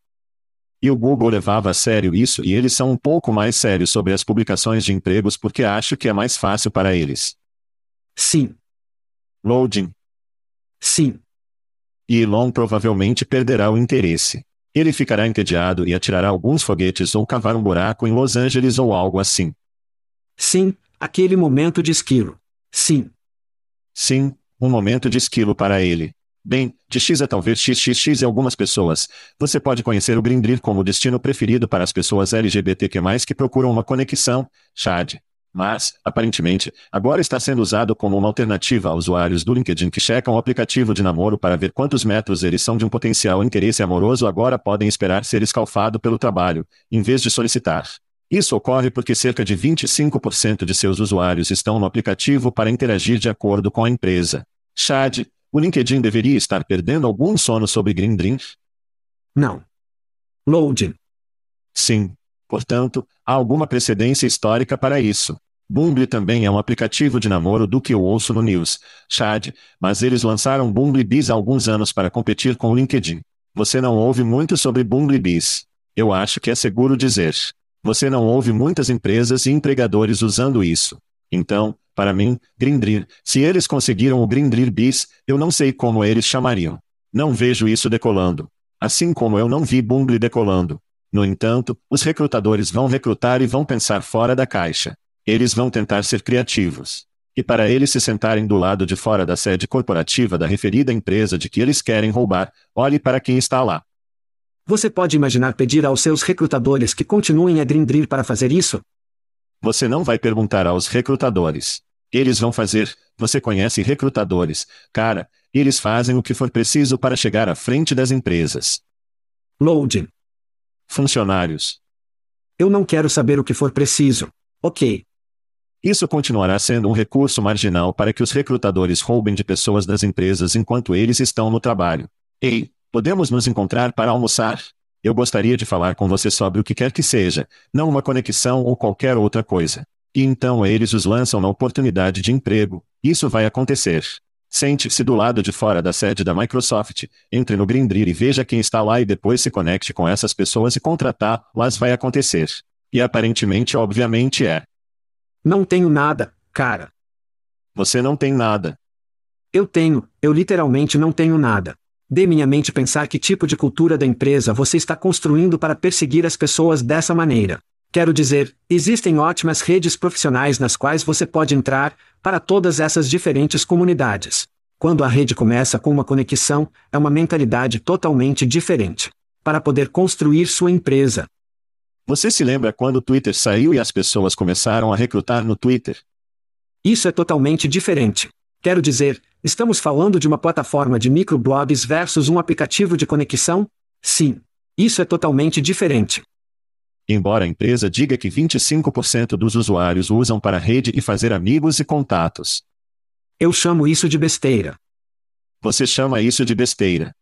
E o Google levava a sério isso e eles são um pouco mais sérios sobre as publicações de empregos porque acho que é mais fácil para eles. Sim. Loading. Sim. E Elon provavelmente perderá o interesse. Ele ficará entediado e atirará alguns foguetes ou cavar um buraco em Los Angeles ou algo assim. Sim, aquele momento de esquilo. Sim. Sim, um momento de esquilo para ele. Bem, de X a talvez XXX e algumas pessoas, você pode conhecer o Grindr como o destino preferido para as pessoas LGBTQ+, que procuram uma conexão, Chad. Mas, aparentemente, agora está sendo usado como uma alternativa a usuários do LinkedIn que checam o aplicativo de namoro para ver quantos metros eles são de um potencial interesse amoroso agora podem esperar ser escalfado pelo trabalho, em vez de solicitar. Isso ocorre porque cerca de 25% de seus usuários estão no aplicativo para interagir de acordo com a empresa. Chad, o LinkedIn deveria estar perdendo algum sono sobre Green Dreams? Não. Loading. Sim. Portanto, há alguma precedência histórica para isso. Bumble também é um aplicativo de namoro do que eu ouço no News, Chad, mas eles lançaram Bumble Bees há alguns anos para competir com o LinkedIn. Você não ouve muito sobre Bumble Bees. Eu acho que é seguro dizer. Você não ouve muitas empresas e empregadores usando isso. Então, para mim, Grindr, se eles conseguiram o Grindr bis, eu não sei como eles chamariam. Não vejo isso decolando. Assim como eu não vi Bumble decolando. No entanto, os recrutadores vão recrutar e vão pensar fora da caixa. Eles vão tentar ser criativos. E para eles se sentarem do lado de fora da sede corporativa da referida empresa de que eles querem roubar, olhe para quem está lá. Você pode imaginar pedir aos seus recrutadores que continuem a Grindr para fazer isso? Você não vai perguntar aos recrutadores. Eles vão fazer, você conhece recrutadores, cara, eles fazem o que for preciso para chegar à frente das empresas. Loading. Funcionários. Eu não quero saber o que for preciso. Ok. Isso continuará sendo um recurso marginal para que os recrutadores roubem de pessoas das empresas enquanto eles estão no trabalho. Ei, podemos nos encontrar para almoçar? Eu gostaria de falar com você sobre o que quer que seja, não uma conexão ou qualquer outra coisa. E então eles os lançam na oportunidade de emprego. Isso vai acontecer. Sente-se do lado de fora da sede da Microsoft, entre no Grindr e veja quem está lá e depois se conecte com essas pessoas e contratá-las vai acontecer. E aparentemente obviamente é. Não tenho nada, cara. Você não tem nada. Eu tenho, eu literalmente não tenho nada. Dê minha mente pensar que tipo de cultura da empresa você está construindo para perseguir as pessoas dessa maneira. Quero dizer, existem ótimas redes profissionais nas quais você pode entrar, para todas essas diferentes comunidades. Quando a rede começa com uma conexão, é uma mentalidade totalmente diferente. Para poder construir sua empresa. Você se lembra quando o Twitter saiu e as pessoas começaram a recrutar no Twitter? Isso é totalmente diferente. Quero dizer, estamos falando de uma plataforma de microblogs versus um aplicativo de conexão? Sim. Isso é totalmente diferente. Embora a empresa diga que 25% dos usuários usam para rede e fazer amigos e contatos. Eu chamo isso de besteira. Você chama isso de besteira.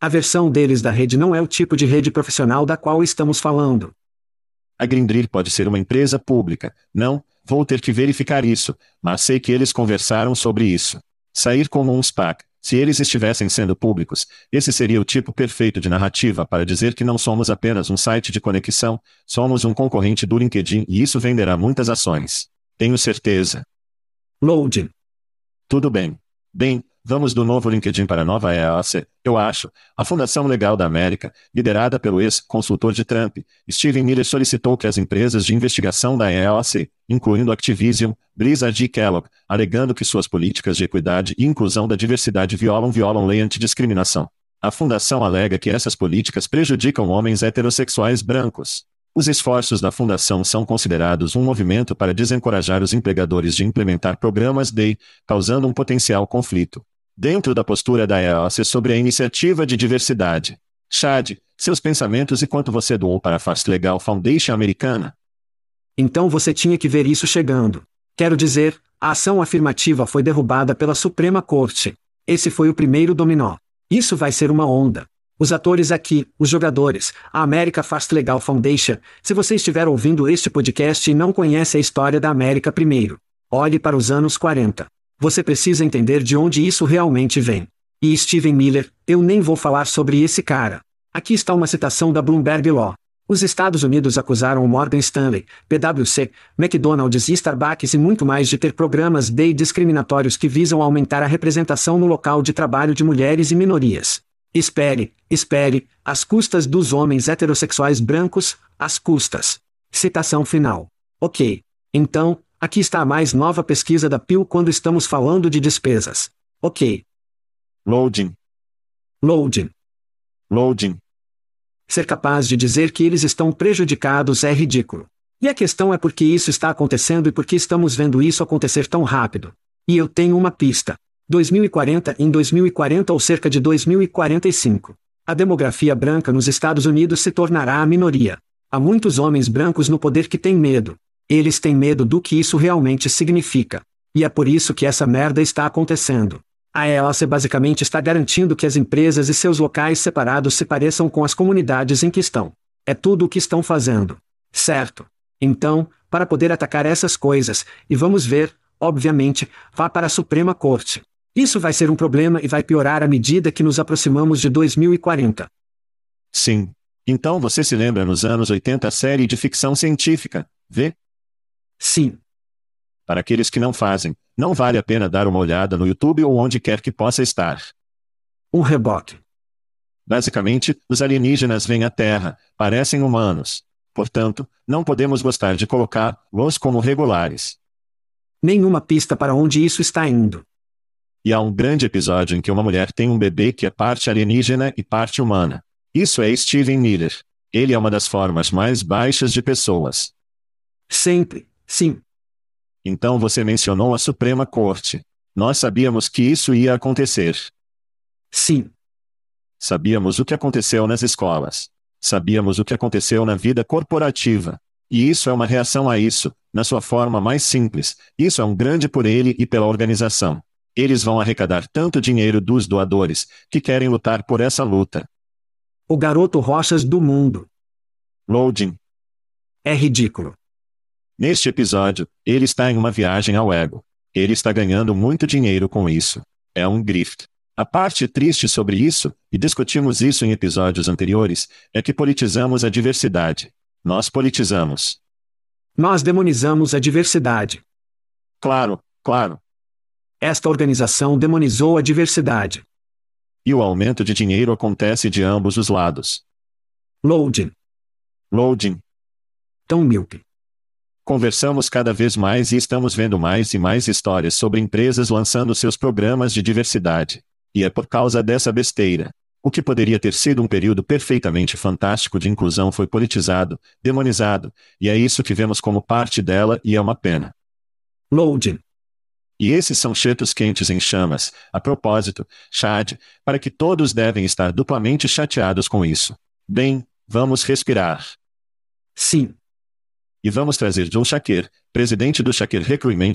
A versão deles da rede não é o tipo de rede profissional da qual estamos falando. A Grindr pode ser uma empresa pública. Não, vou ter que verificar isso, mas sei que eles conversaram sobre isso. Sair como um SPAC. Se eles estivessem sendo públicos, esse seria o tipo perfeito de narrativa para dizer que não somos apenas um site de conexão, somos um concorrente do LinkedIn e isso venderá muitas ações. Tenho certeza. Loading. Tudo bem. Bem, Vamos do novo LinkedIn para a nova EAC, eu acho. A Fundação Legal da América, liderada pelo ex-consultor de Trump, Steven Miller solicitou que as empresas de investigação da EAC, incluindo Activision, Blizzard e Kellogg, alegando que suas políticas de equidade e inclusão da diversidade violam violam lei antidiscriminação. A fundação alega que essas políticas prejudicam homens heterossexuais brancos. Os esforços da fundação são considerados um movimento para desencorajar os empregadores de implementar programas DEI, causando um potencial conflito. Dentro da postura da EOS sobre a iniciativa de diversidade. Chad, seus pensamentos e quanto você doou para a Fast Legal Foundation americana? Então você tinha que ver isso chegando. Quero dizer, a ação afirmativa foi derrubada pela Suprema Corte. Esse foi o primeiro dominó. Isso vai ser uma onda. Os atores aqui, os jogadores, a America Fast Legal Foundation. Se você estiver ouvindo este podcast e não conhece a história da América primeiro, olhe para os anos 40. Você precisa entender de onde isso realmente vem. E Steven Miller, eu nem vou falar sobre esse cara. Aqui está uma citação da Bloomberg Law. Os Estados Unidos acusaram o Morgan Stanley, PwC, McDonald's e Starbucks e muito mais de ter programas de discriminatórios que visam aumentar a representação no local de trabalho de mulheres e minorias. Espere, espere, às custas dos homens heterossexuais brancos, às custas. Citação final. Ok. Então, aqui está a mais nova pesquisa da Pew quando estamos falando de despesas. Ok. Loading. Loading. Loading. Ser capaz de dizer que eles estão prejudicados é ridículo. E a questão é por que isso está acontecendo e por que estamos vendo isso acontecer tão rápido. E eu tenho uma pista. 2040 em 2040 ou cerca de 2045. A demografia branca nos Estados Unidos se tornará a minoria. Há muitos homens brancos no poder que têm medo. Eles têm medo do que isso realmente significa. E é por isso que essa merda está acontecendo. A ELC basicamente está garantindo que as empresas e seus locais separados se pareçam com as comunidades em que estão. É tudo o que estão fazendo. Certo. Então, para poder atacar essas coisas, e vamos ver, obviamente, vá para a Suprema Corte. Isso vai ser um problema e vai piorar à medida que nos aproximamos de 2040. Sim. Então você se lembra nos anos 80 a série de ficção científica, vê? Sim. Para aqueles que não fazem, não vale a pena dar uma olhada no YouTube ou onde quer que possa estar. Um rebote. Basicamente, os alienígenas vêm à Terra, parecem humanos. Portanto, não podemos gostar de colocá-los como regulares. Nenhuma pista para onde isso está indo. E há um grande episódio em que uma mulher tem um bebê que é parte alienígena e parte humana. Isso é Steven Miller. Ele é uma das formas mais baixas de pessoas. Sempre, sim. Então você mencionou a Suprema Corte. Nós sabíamos que isso ia acontecer. Sim. Sabíamos o que aconteceu nas escolas. Sabíamos o que aconteceu na vida corporativa. E isso é uma reação a isso, na sua forma mais simples. Isso é um grande por ele e pela organização. Eles vão arrecadar tanto dinheiro dos doadores, que querem lutar por essa luta. O garoto rochas do mundo. Loading. É ridículo. Neste episódio, ele está em uma viagem ao ego. Ele está ganhando muito dinheiro com isso. É um grift. A parte triste sobre isso, e discutimos isso em episódios anteriores, é que politizamos a diversidade. Nós politizamos. Nós demonizamos a diversidade. Claro, claro. Esta organização demonizou a diversidade. E o aumento de dinheiro acontece de ambos os lados. Loading. Loading. Tão míope. Conversamos cada vez mais e estamos vendo mais e mais histórias sobre empresas lançando seus programas de diversidade. E é por causa dessa besteira. O que poderia ter sido um período perfeitamente fantástico de inclusão foi politizado, demonizado, e é isso que vemos como parte dela e é uma pena. Loading. E esses são chetos quentes em chamas, a propósito, Chad, para que todos devem estar duplamente chateados com isso. Bem, vamos respirar. Sim. E vamos trazer Joe Shaker, presidente do Shaker Recruitment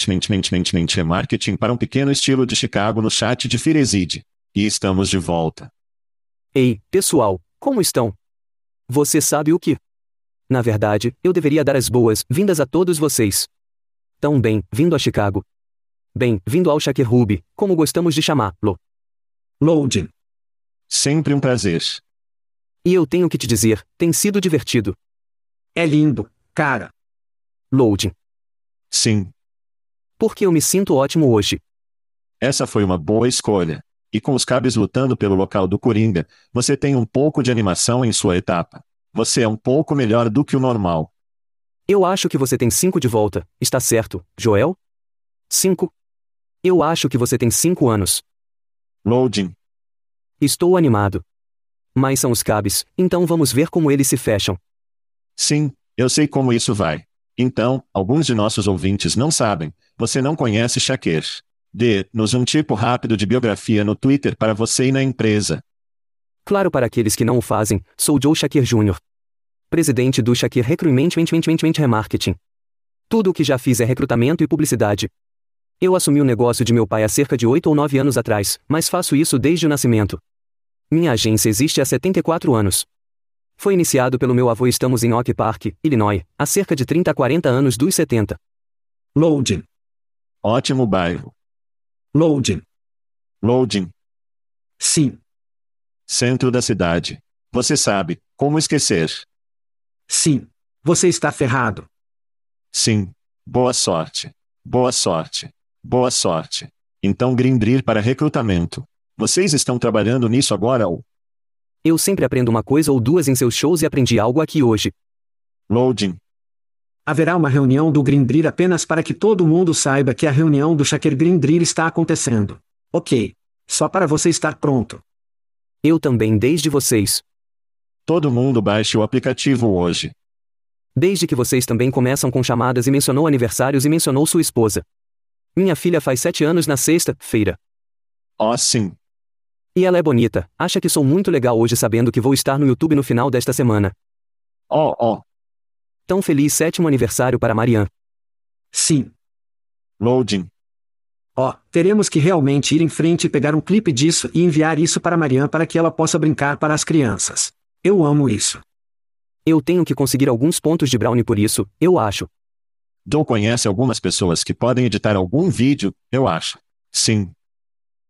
Marketing para um pequeno estilo de Chicago no chat de Firezid. E estamos de volta. Ei, pessoal, como estão? Você sabe o que? Na verdade, eu deveria dar as boas-vindas a todos vocês. Tão bem, vindo a Chicago. Bem-vindo ao Shaker Ruby, como gostamos de chamá-lo. Loading. Sempre um prazer. E eu tenho que te dizer, tem sido divertido. É lindo, cara. Loading. Sim. Porque eu me sinto ótimo hoje. Essa foi uma boa escolha. E com os cabos lutando pelo local do Coringa, você tem um pouco de animação em sua etapa. Você é um pouco melhor do que o normal. Eu acho que você tem cinco de volta, está certo, Joel? Cinco? Eu acho que você tem cinco anos. Loading. Estou animado. Mas são os cabos, então vamos ver como eles se fecham. Sim, eu sei como isso vai. Então, alguns de nossos ouvintes não sabem, você não conhece Shaker. Dê-nos um tipo rápido de biografia no Twitter para você e na empresa. Claro para aqueles que não o fazem, sou Joe Shaker Jr. Presidente do Shaker Recruitment Remarketing. Tudo o que já fiz é recrutamento e publicidade. Eu assumi o negócio de meu pai há cerca de 8 ou 9 anos atrás, mas faço isso desde o nascimento. Minha agência existe há 74 anos. Foi iniciado pelo meu avô e estamos em Oak Park, Illinois, há cerca de 30 a 40 anos dos 70. Loading. Ótimo bairro. Loading. Loading. Sim. Centro da cidade. Você sabe, como esquecer. Sim. Você está ferrado. Sim. Boa sorte. Boa sorte. Boa sorte. Então Grindrir para recrutamento. Vocês estão trabalhando nisso agora ou? Eu sempre aprendo uma coisa ou duas em seus shows e aprendi algo aqui hoje. Loading. Haverá uma reunião do Grindrir apenas para que todo mundo saiba que a reunião do Shaker Grindrir está acontecendo. Ok. Só para você estar pronto. Eu também desde vocês. Todo mundo baixe o aplicativo hoje. Desde que vocês também começam com chamadas e mencionou aniversários e mencionou sua esposa. Minha filha faz sete anos na sexta-feira. Oh sim. E ela é bonita, acha que sou muito legal hoje sabendo que vou estar no YouTube no final desta semana. Oh oh. Tão feliz sétimo aniversário para Marianne. Sim. Loading. Ó, teremos que realmente ir em frente e pegar um clipe disso e enviar isso para Marianne para que ela possa brincar para as crianças. Eu amo isso. Eu tenho que conseguir alguns pontos de brownie por isso, eu acho. Joe conhece algumas pessoas que podem editar algum vídeo, eu acho. Sim.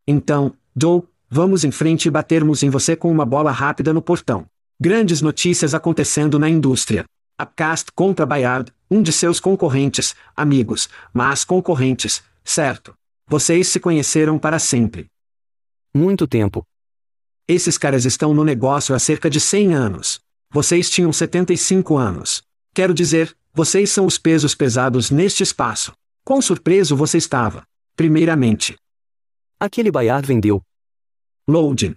Então, Joe, vamos em frente e batermos em você com uma bola rápida no portão. Grandes notícias acontecendo na indústria. Upcast contra Bayard, um de seus concorrentes, amigos, mas concorrentes, certo? Vocês se conheceram para sempre. Muito tempo. Esses caras estão no negócio há cerca de 100 anos. Vocês tinham 75 anos. Quero dizer, vocês são os pesos pesados neste espaço. Quão surpreso você estava? Primeiramente. Aquele Bayard vendeu. Loading.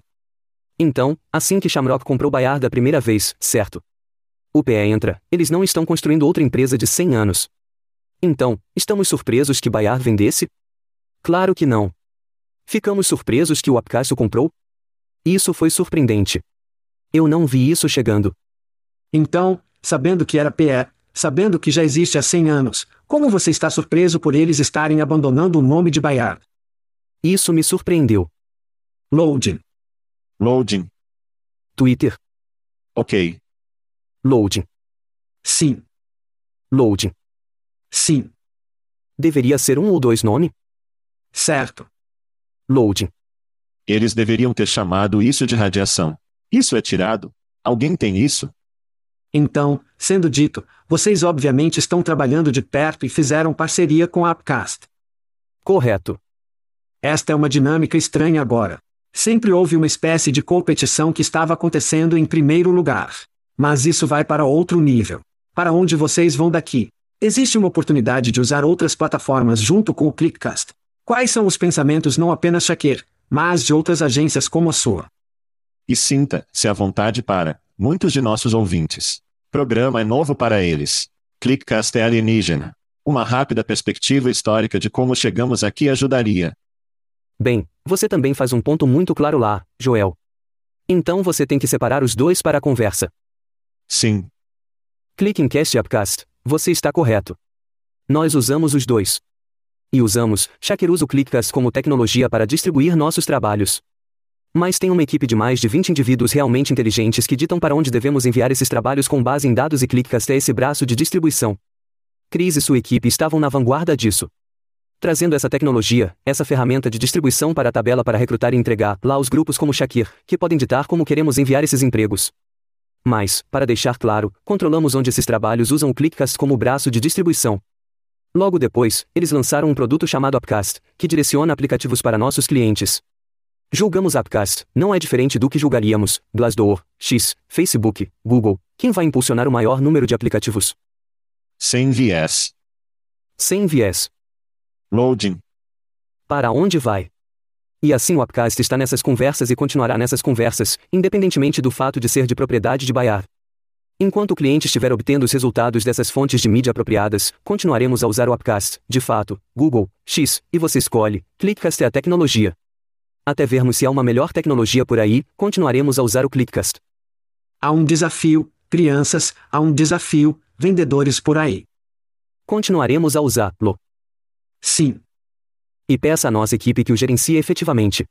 Então, assim que Shamrock comprou Bayard da primeira vez, certo? O PE entra, eles não estão construindo outra empresa de 100 anos. Então, estamos surpresos que Bayard vendesse? Claro que não. Ficamos surpresos que o Apcasso comprou? Isso foi surpreendente. Eu não vi isso chegando. Então, sabendo que era PE, sabendo que já existe há 100 anos, como você está surpreso por eles estarem abandonando o nome de Bayard? Isso me surpreendeu. Loading. Loading. Twitter. Ok. Loading. Sim. Loading. Sim. Deveria ser um ou dois nome? Certo. Loading. Eles deveriam ter chamado isso de radiação. Isso é tirado? Alguém tem isso? Então, sendo dito, vocês obviamente estão trabalhando de perto e fizeram parceria com a Upcast. Correto. Esta é uma dinâmica estranha agora. Sempre houve uma espécie de competição que estava acontecendo em primeiro lugar. Mas isso vai para outro nível. Para onde vocês vão daqui? Existe uma oportunidade de usar outras plataformas junto com o Clickcast. Quais são os pensamentos não apenas Shaker, mas de outras agências como a sua? E sinta-se à vontade para muitos de nossos ouvintes. Programa é novo para eles. Clickcast é alienígena. Uma rápida perspectiva histórica de como chegamos aqui ajudaria. Bem, você também faz um ponto muito claro lá, Joel. Então você tem que separar os dois para a conversa. Sim. Clique em Cast e Upcast, você está correto. Nós usamos os dois. E usamos, Shaker usa o Clickcast como tecnologia para distribuir nossos trabalhos. Mas tem uma equipe de mais de 20 indivíduos realmente inteligentes que ditam para onde devemos enviar esses trabalhos com base em dados e Clickcast é esse braço de distribuição. Cris e sua equipe estavam na vanguarda disso. Trazendo essa tecnologia, essa ferramenta de distribuição para a tabela para recrutar e entregar lá os grupos como Shakir, que podem ditar como queremos enviar esses empregos. Mas, para deixar claro, controlamos onde esses trabalhos usam o Clickcast como braço de distribuição. Logo depois, eles lançaram um produto chamado Upcast, que direciona aplicativos para nossos clientes. Julgamos Upcast, não é diferente do que julgaríamos, Glassdoor, X, Facebook, Google. Quem vai impulsionar o maior número de aplicativos? Sem viés. Sem viés. Loading. Para onde vai? E assim o Upcast está nessas conversas e continuará nessas conversas, independentemente do fato de ser de propriedade de Bayard. Enquanto o cliente estiver obtendo os resultados dessas fontes de mídia apropriadas, continuaremos a usar o Upcast, de fato, Google, X, e você escolhe, Clickcast é a tecnologia. Até vermos se há uma melhor tecnologia por aí, continuaremos a usar o Clickcast. Há um desafio, crianças, há um desafio, vendedores por aí. Continuaremos a usá-lo. Sim. E peça à nossa equipe que o gerencie efetivamente.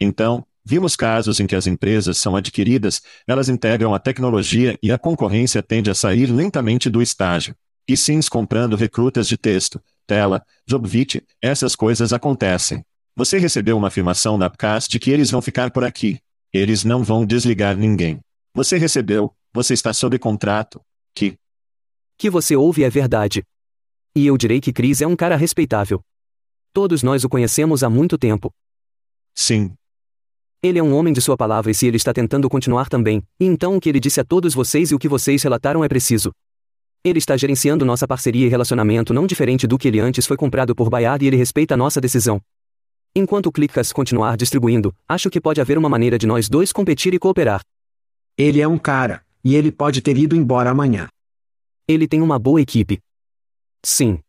Então, Vimos casos em que as empresas são adquiridas, elas integram a tecnologia e a concorrência tende a sair lentamente do estágio. E sims comprando recrutas de texto, tela, Jobvit, essas coisas acontecem. Você recebeu uma afirmação na PCAS de que eles vão ficar por aqui. Eles não vão desligar ninguém. Você recebeu, você está sob contrato. Que? Que você ouve é verdade. E eu direi que Chris é um cara respeitável. Todos nós o conhecemos há muito tempo. Sim, ele é um homem de sua palavra e se ele está tentando continuar também, então o que ele disse a todos vocês e o que vocês relataram é preciso. Ele está gerenciando nossa parceria e relacionamento não diferente do que ele antes foi comprado por Bayard e ele respeita nossa decisão. Enquanto o Clickas continuar distribuindo, acho que pode haver uma maneira de nós dois competir e cooperar. Ele é um cara, e ele pode ter ido embora amanhã. Ele tem uma boa equipe. Sim.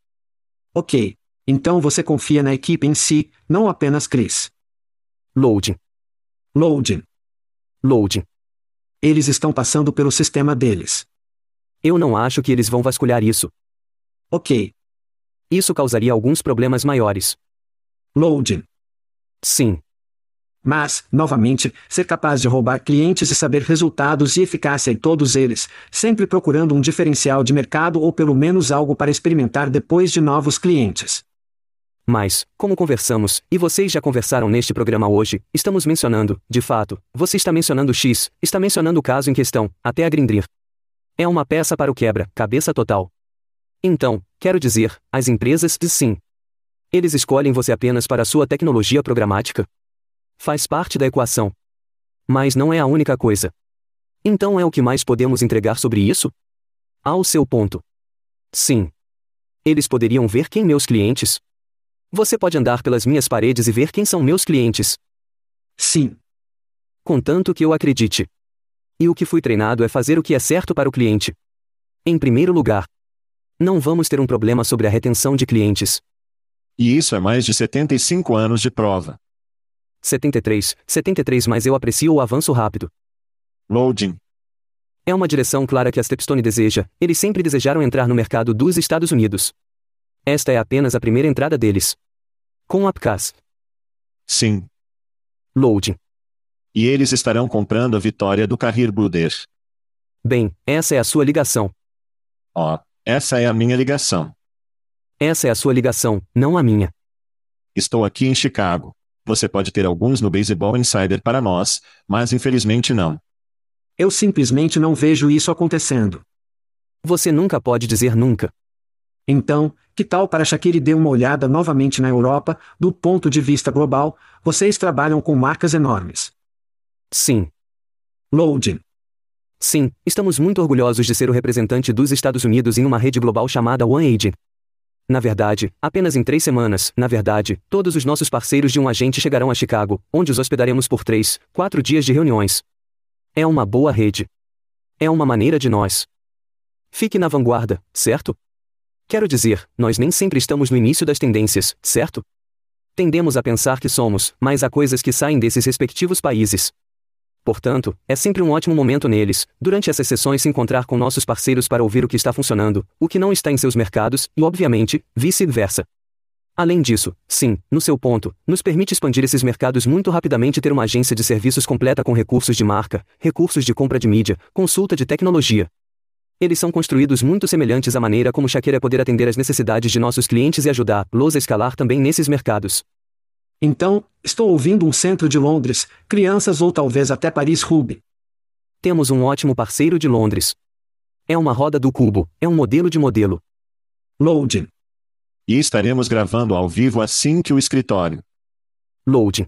Ok. Então você confia na equipe em si, não apenas Chris. Loading. Loading. Loading. Eles estão passando pelo sistema deles. Eu não acho que eles vão vasculhar isso. Ok. Isso causaria alguns problemas maiores. Loading. Sim. Mas, novamente, ser capaz de roubar clientes e saber resultados e eficácia em todos eles, sempre procurando um diferencial de mercado ou pelo menos algo para experimentar depois de novos clientes. Mas, como conversamos, e vocês já conversaram neste programa hoje, estamos mencionando, de fato, você está mencionando X, está mencionando o caso em questão, até a Grindr. É uma peça para o quebra, cabeça total. Então, quero dizer, as empresas, sim. Eles escolhem você apenas para sua tecnologia programática. Faz parte da equação. Mas não é a única coisa. Então é o que mais podemos entregar sobre isso? Ao seu ponto. Sim. Eles poderiam ver quem meus clientes, você pode andar pelas minhas paredes e ver quem são meus clientes. Sim. Contanto que eu acredite. E o que fui treinado é fazer o que é certo para o cliente. Em primeiro lugar, não vamos ter um problema sobre a retenção de clientes. E isso é mais de 75 anos de prova. 73, 73, mas eu aprecio o avanço rápido. Loading. É uma direção clara que a Stepstone deseja, eles sempre desejaram entrar no mercado dos Estados Unidos. Esta é apenas a primeira entrada deles. Com Apcas. Sim. Loading. E eles estarão comprando a vitória do Carrir Buder. Bem, essa é a sua ligação. Ó, oh, essa é a minha ligação. Essa é a sua ligação, não a minha. Estou aqui em Chicago. Você pode ter alguns no Baseball Insider para nós, mas infelizmente não. Eu simplesmente não vejo isso acontecendo. Você nunca pode dizer nunca. Então, que tal para Shakiri dê uma olhada novamente na Europa, do ponto de vista global, vocês trabalham com marcas enormes. Sim. Loading. Sim, estamos muito orgulhosos de ser o representante dos Estados Unidos em uma rede global chamada OneAge. Na verdade, apenas em três semanas, na verdade, todos os nossos parceiros de um agente chegarão a Chicago, onde os hospedaremos por três, quatro dias de reuniões. É uma boa rede. É uma maneira de nós. Fique na vanguarda, certo? Quero dizer, nós nem sempre estamos no início das tendências, certo? Tendemos a pensar que somos, mas há coisas que saem desses respectivos países. Portanto, é sempre um ótimo momento neles, durante essas sessões, se encontrar com nossos parceiros para ouvir o que está funcionando, o que não está em seus mercados, e, obviamente, vice-versa. Além disso, sim, no seu ponto, nos permite expandir esses mercados muito rapidamente ter uma agência de serviços completa com recursos de marca, recursos de compra de mídia, consulta de tecnologia, eles são construídos muito semelhantes à maneira como Shakira poder atender às necessidades de nossos clientes e ajudar-los a escalar também nesses mercados. Então, estou ouvindo um centro de Londres, crianças ou talvez até Paris Ruby. Temos um ótimo parceiro de Londres. É uma roda do cubo, é um modelo de modelo. Loading. E estaremos gravando ao vivo assim que o escritório. Loading.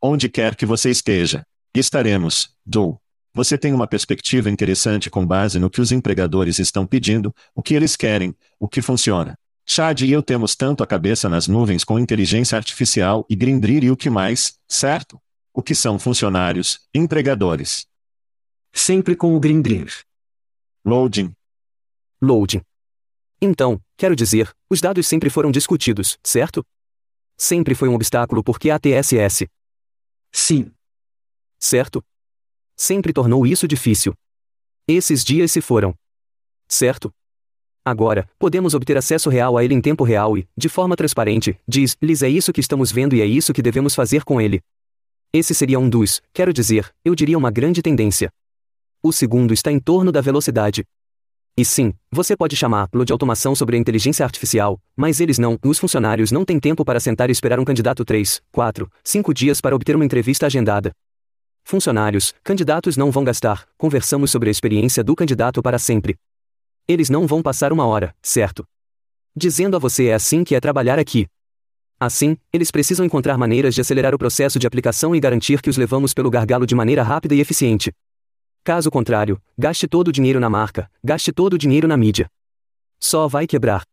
Onde quer que você esteja. Estaremos, do. Você tem uma perspectiva interessante com base no que os empregadores estão pedindo, o que eles querem, o que funciona. Chad e eu temos tanto a cabeça nas nuvens com inteligência artificial e Grindr e o que mais, certo? O que são funcionários, empregadores. Sempre com o Grindr. Loading. Loading. Então, quero dizer, os dados sempre foram discutidos, certo? Sempre foi um obstáculo porque a TSS. Sim. Certo? sempre tornou isso difícil. Esses dias se foram. Certo? Agora, podemos obter acesso real a ele em tempo real e, de forma transparente, diz-lhes é isso que estamos vendo e é isso que devemos fazer com ele. Esse seria um dos, quero dizer, eu diria uma grande tendência. O segundo está em torno da velocidade. E sim, você pode chamá-lo de automação sobre a inteligência artificial, mas eles não, os funcionários não têm tempo para sentar e esperar um candidato 3, 4, 5 dias para obter uma entrevista agendada. Funcionários, candidatos não vão gastar, conversamos sobre a experiência do candidato para sempre. Eles não vão passar uma hora, certo? Dizendo a você é assim que é trabalhar aqui. Assim, eles precisam encontrar maneiras de acelerar o processo de aplicação e garantir que os levamos pelo gargalo de maneira rápida e eficiente. Caso contrário, gaste todo o dinheiro na marca, gaste todo o dinheiro na mídia. Só vai quebrar.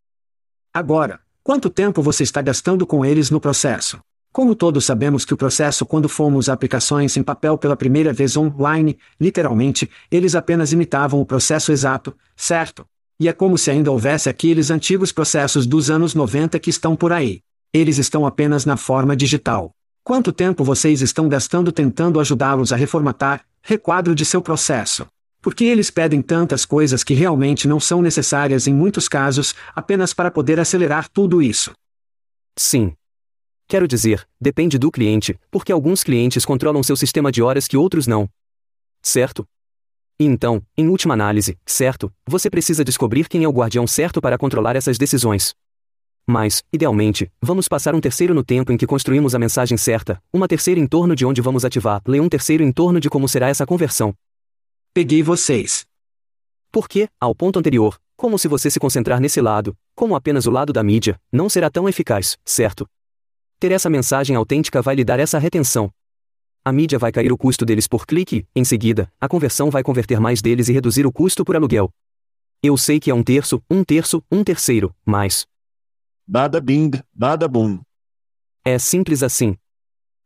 Agora, quanto tempo você está gastando com eles no processo? Como todos sabemos que o processo quando fomos a aplicações em papel pela primeira vez online, literalmente, eles apenas imitavam o processo exato, certo? E é como se ainda houvesse aqueles antigos processos dos anos 90 que estão por aí. Eles estão apenas na forma digital. Quanto tempo vocês estão gastando tentando ajudá-los a reformatar, requadro de seu processo? Porque eles pedem tantas coisas que realmente não são necessárias em muitos casos, apenas para poder acelerar tudo isso. Sim, Quero dizer, depende do cliente, porque alguns clientes controlam seu sistema de horas que outros não. Certo? E então, em última análise, certo, você precisa descobrir quem é o guardião certo para controlar essas decisões. Mas, idealmente, vamos passar um terceiro no tempo em que construímos a mensagem certa, uma terceira em torno de onde vamos ativar, e um terceiro em torno de como será essa conversão. Peguei vocês. Porque, ao ponto anterior, como se você se concentrar nesse lado, como apenas o lado da mídia, não será tão eficaz, certo? Ter essa mensagem autêntica vai lhe dar essa retenção. A mídia vai cair o custo deles por clique, em seguida, a conversão vai converter mais deles e reduzir o custo por aluguel. Eu sei que é um terço, um terço, um terceiro, mas. Bada bing, bada boom. É simples assim.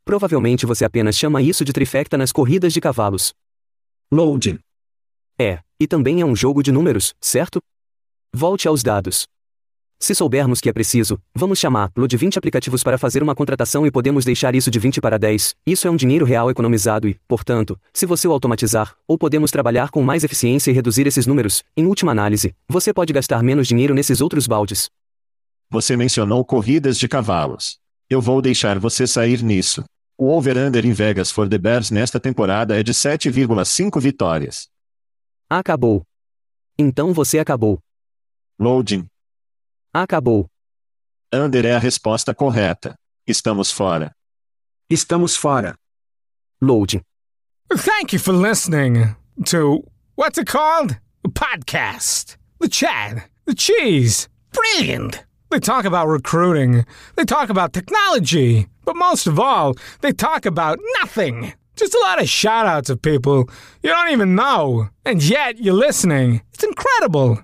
Provavelmente você apenas chama isso de trifecta nas corridas de cavalos. Loading. É, e também é um jogo de números, certo? Volte aos dados. Se soubermos que é preciso, vamos chamá-lo de 20 aplicativos para fazer uma contratação e podemos deixar isso de 20 para 10. Isso é um dinheiro real economizado e, portanto, se você o automatizar, ou podemos trabalhar com mais eficiência e reduzir esses números, em última análise, você pode gastar menos dinheiro nesses outros baldes. Você mencionou corridas de cavalos. Eu vou deixar você sair nisso. O over-under em Vegas for the Bears nesta temporada é de 7,5 vitórias. Acabou. Então você acabou. Loading. Acabou. Under é a resposta correta. Estamos fora. Estamos fora. Loading. Thank you for listening to what's it called? A podcast. The chat. The cheese. Brilliant. They talk about recruiting. They talk about technology. But most of all, they talk about nothing. Just a lot of shout outs of people you don't even know. And yet you're listening. It's incredible.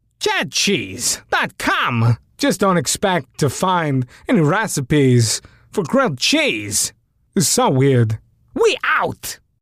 chatcheese.com. Just don't expect to find any recipes for grilled cheese. It's so weird. We out!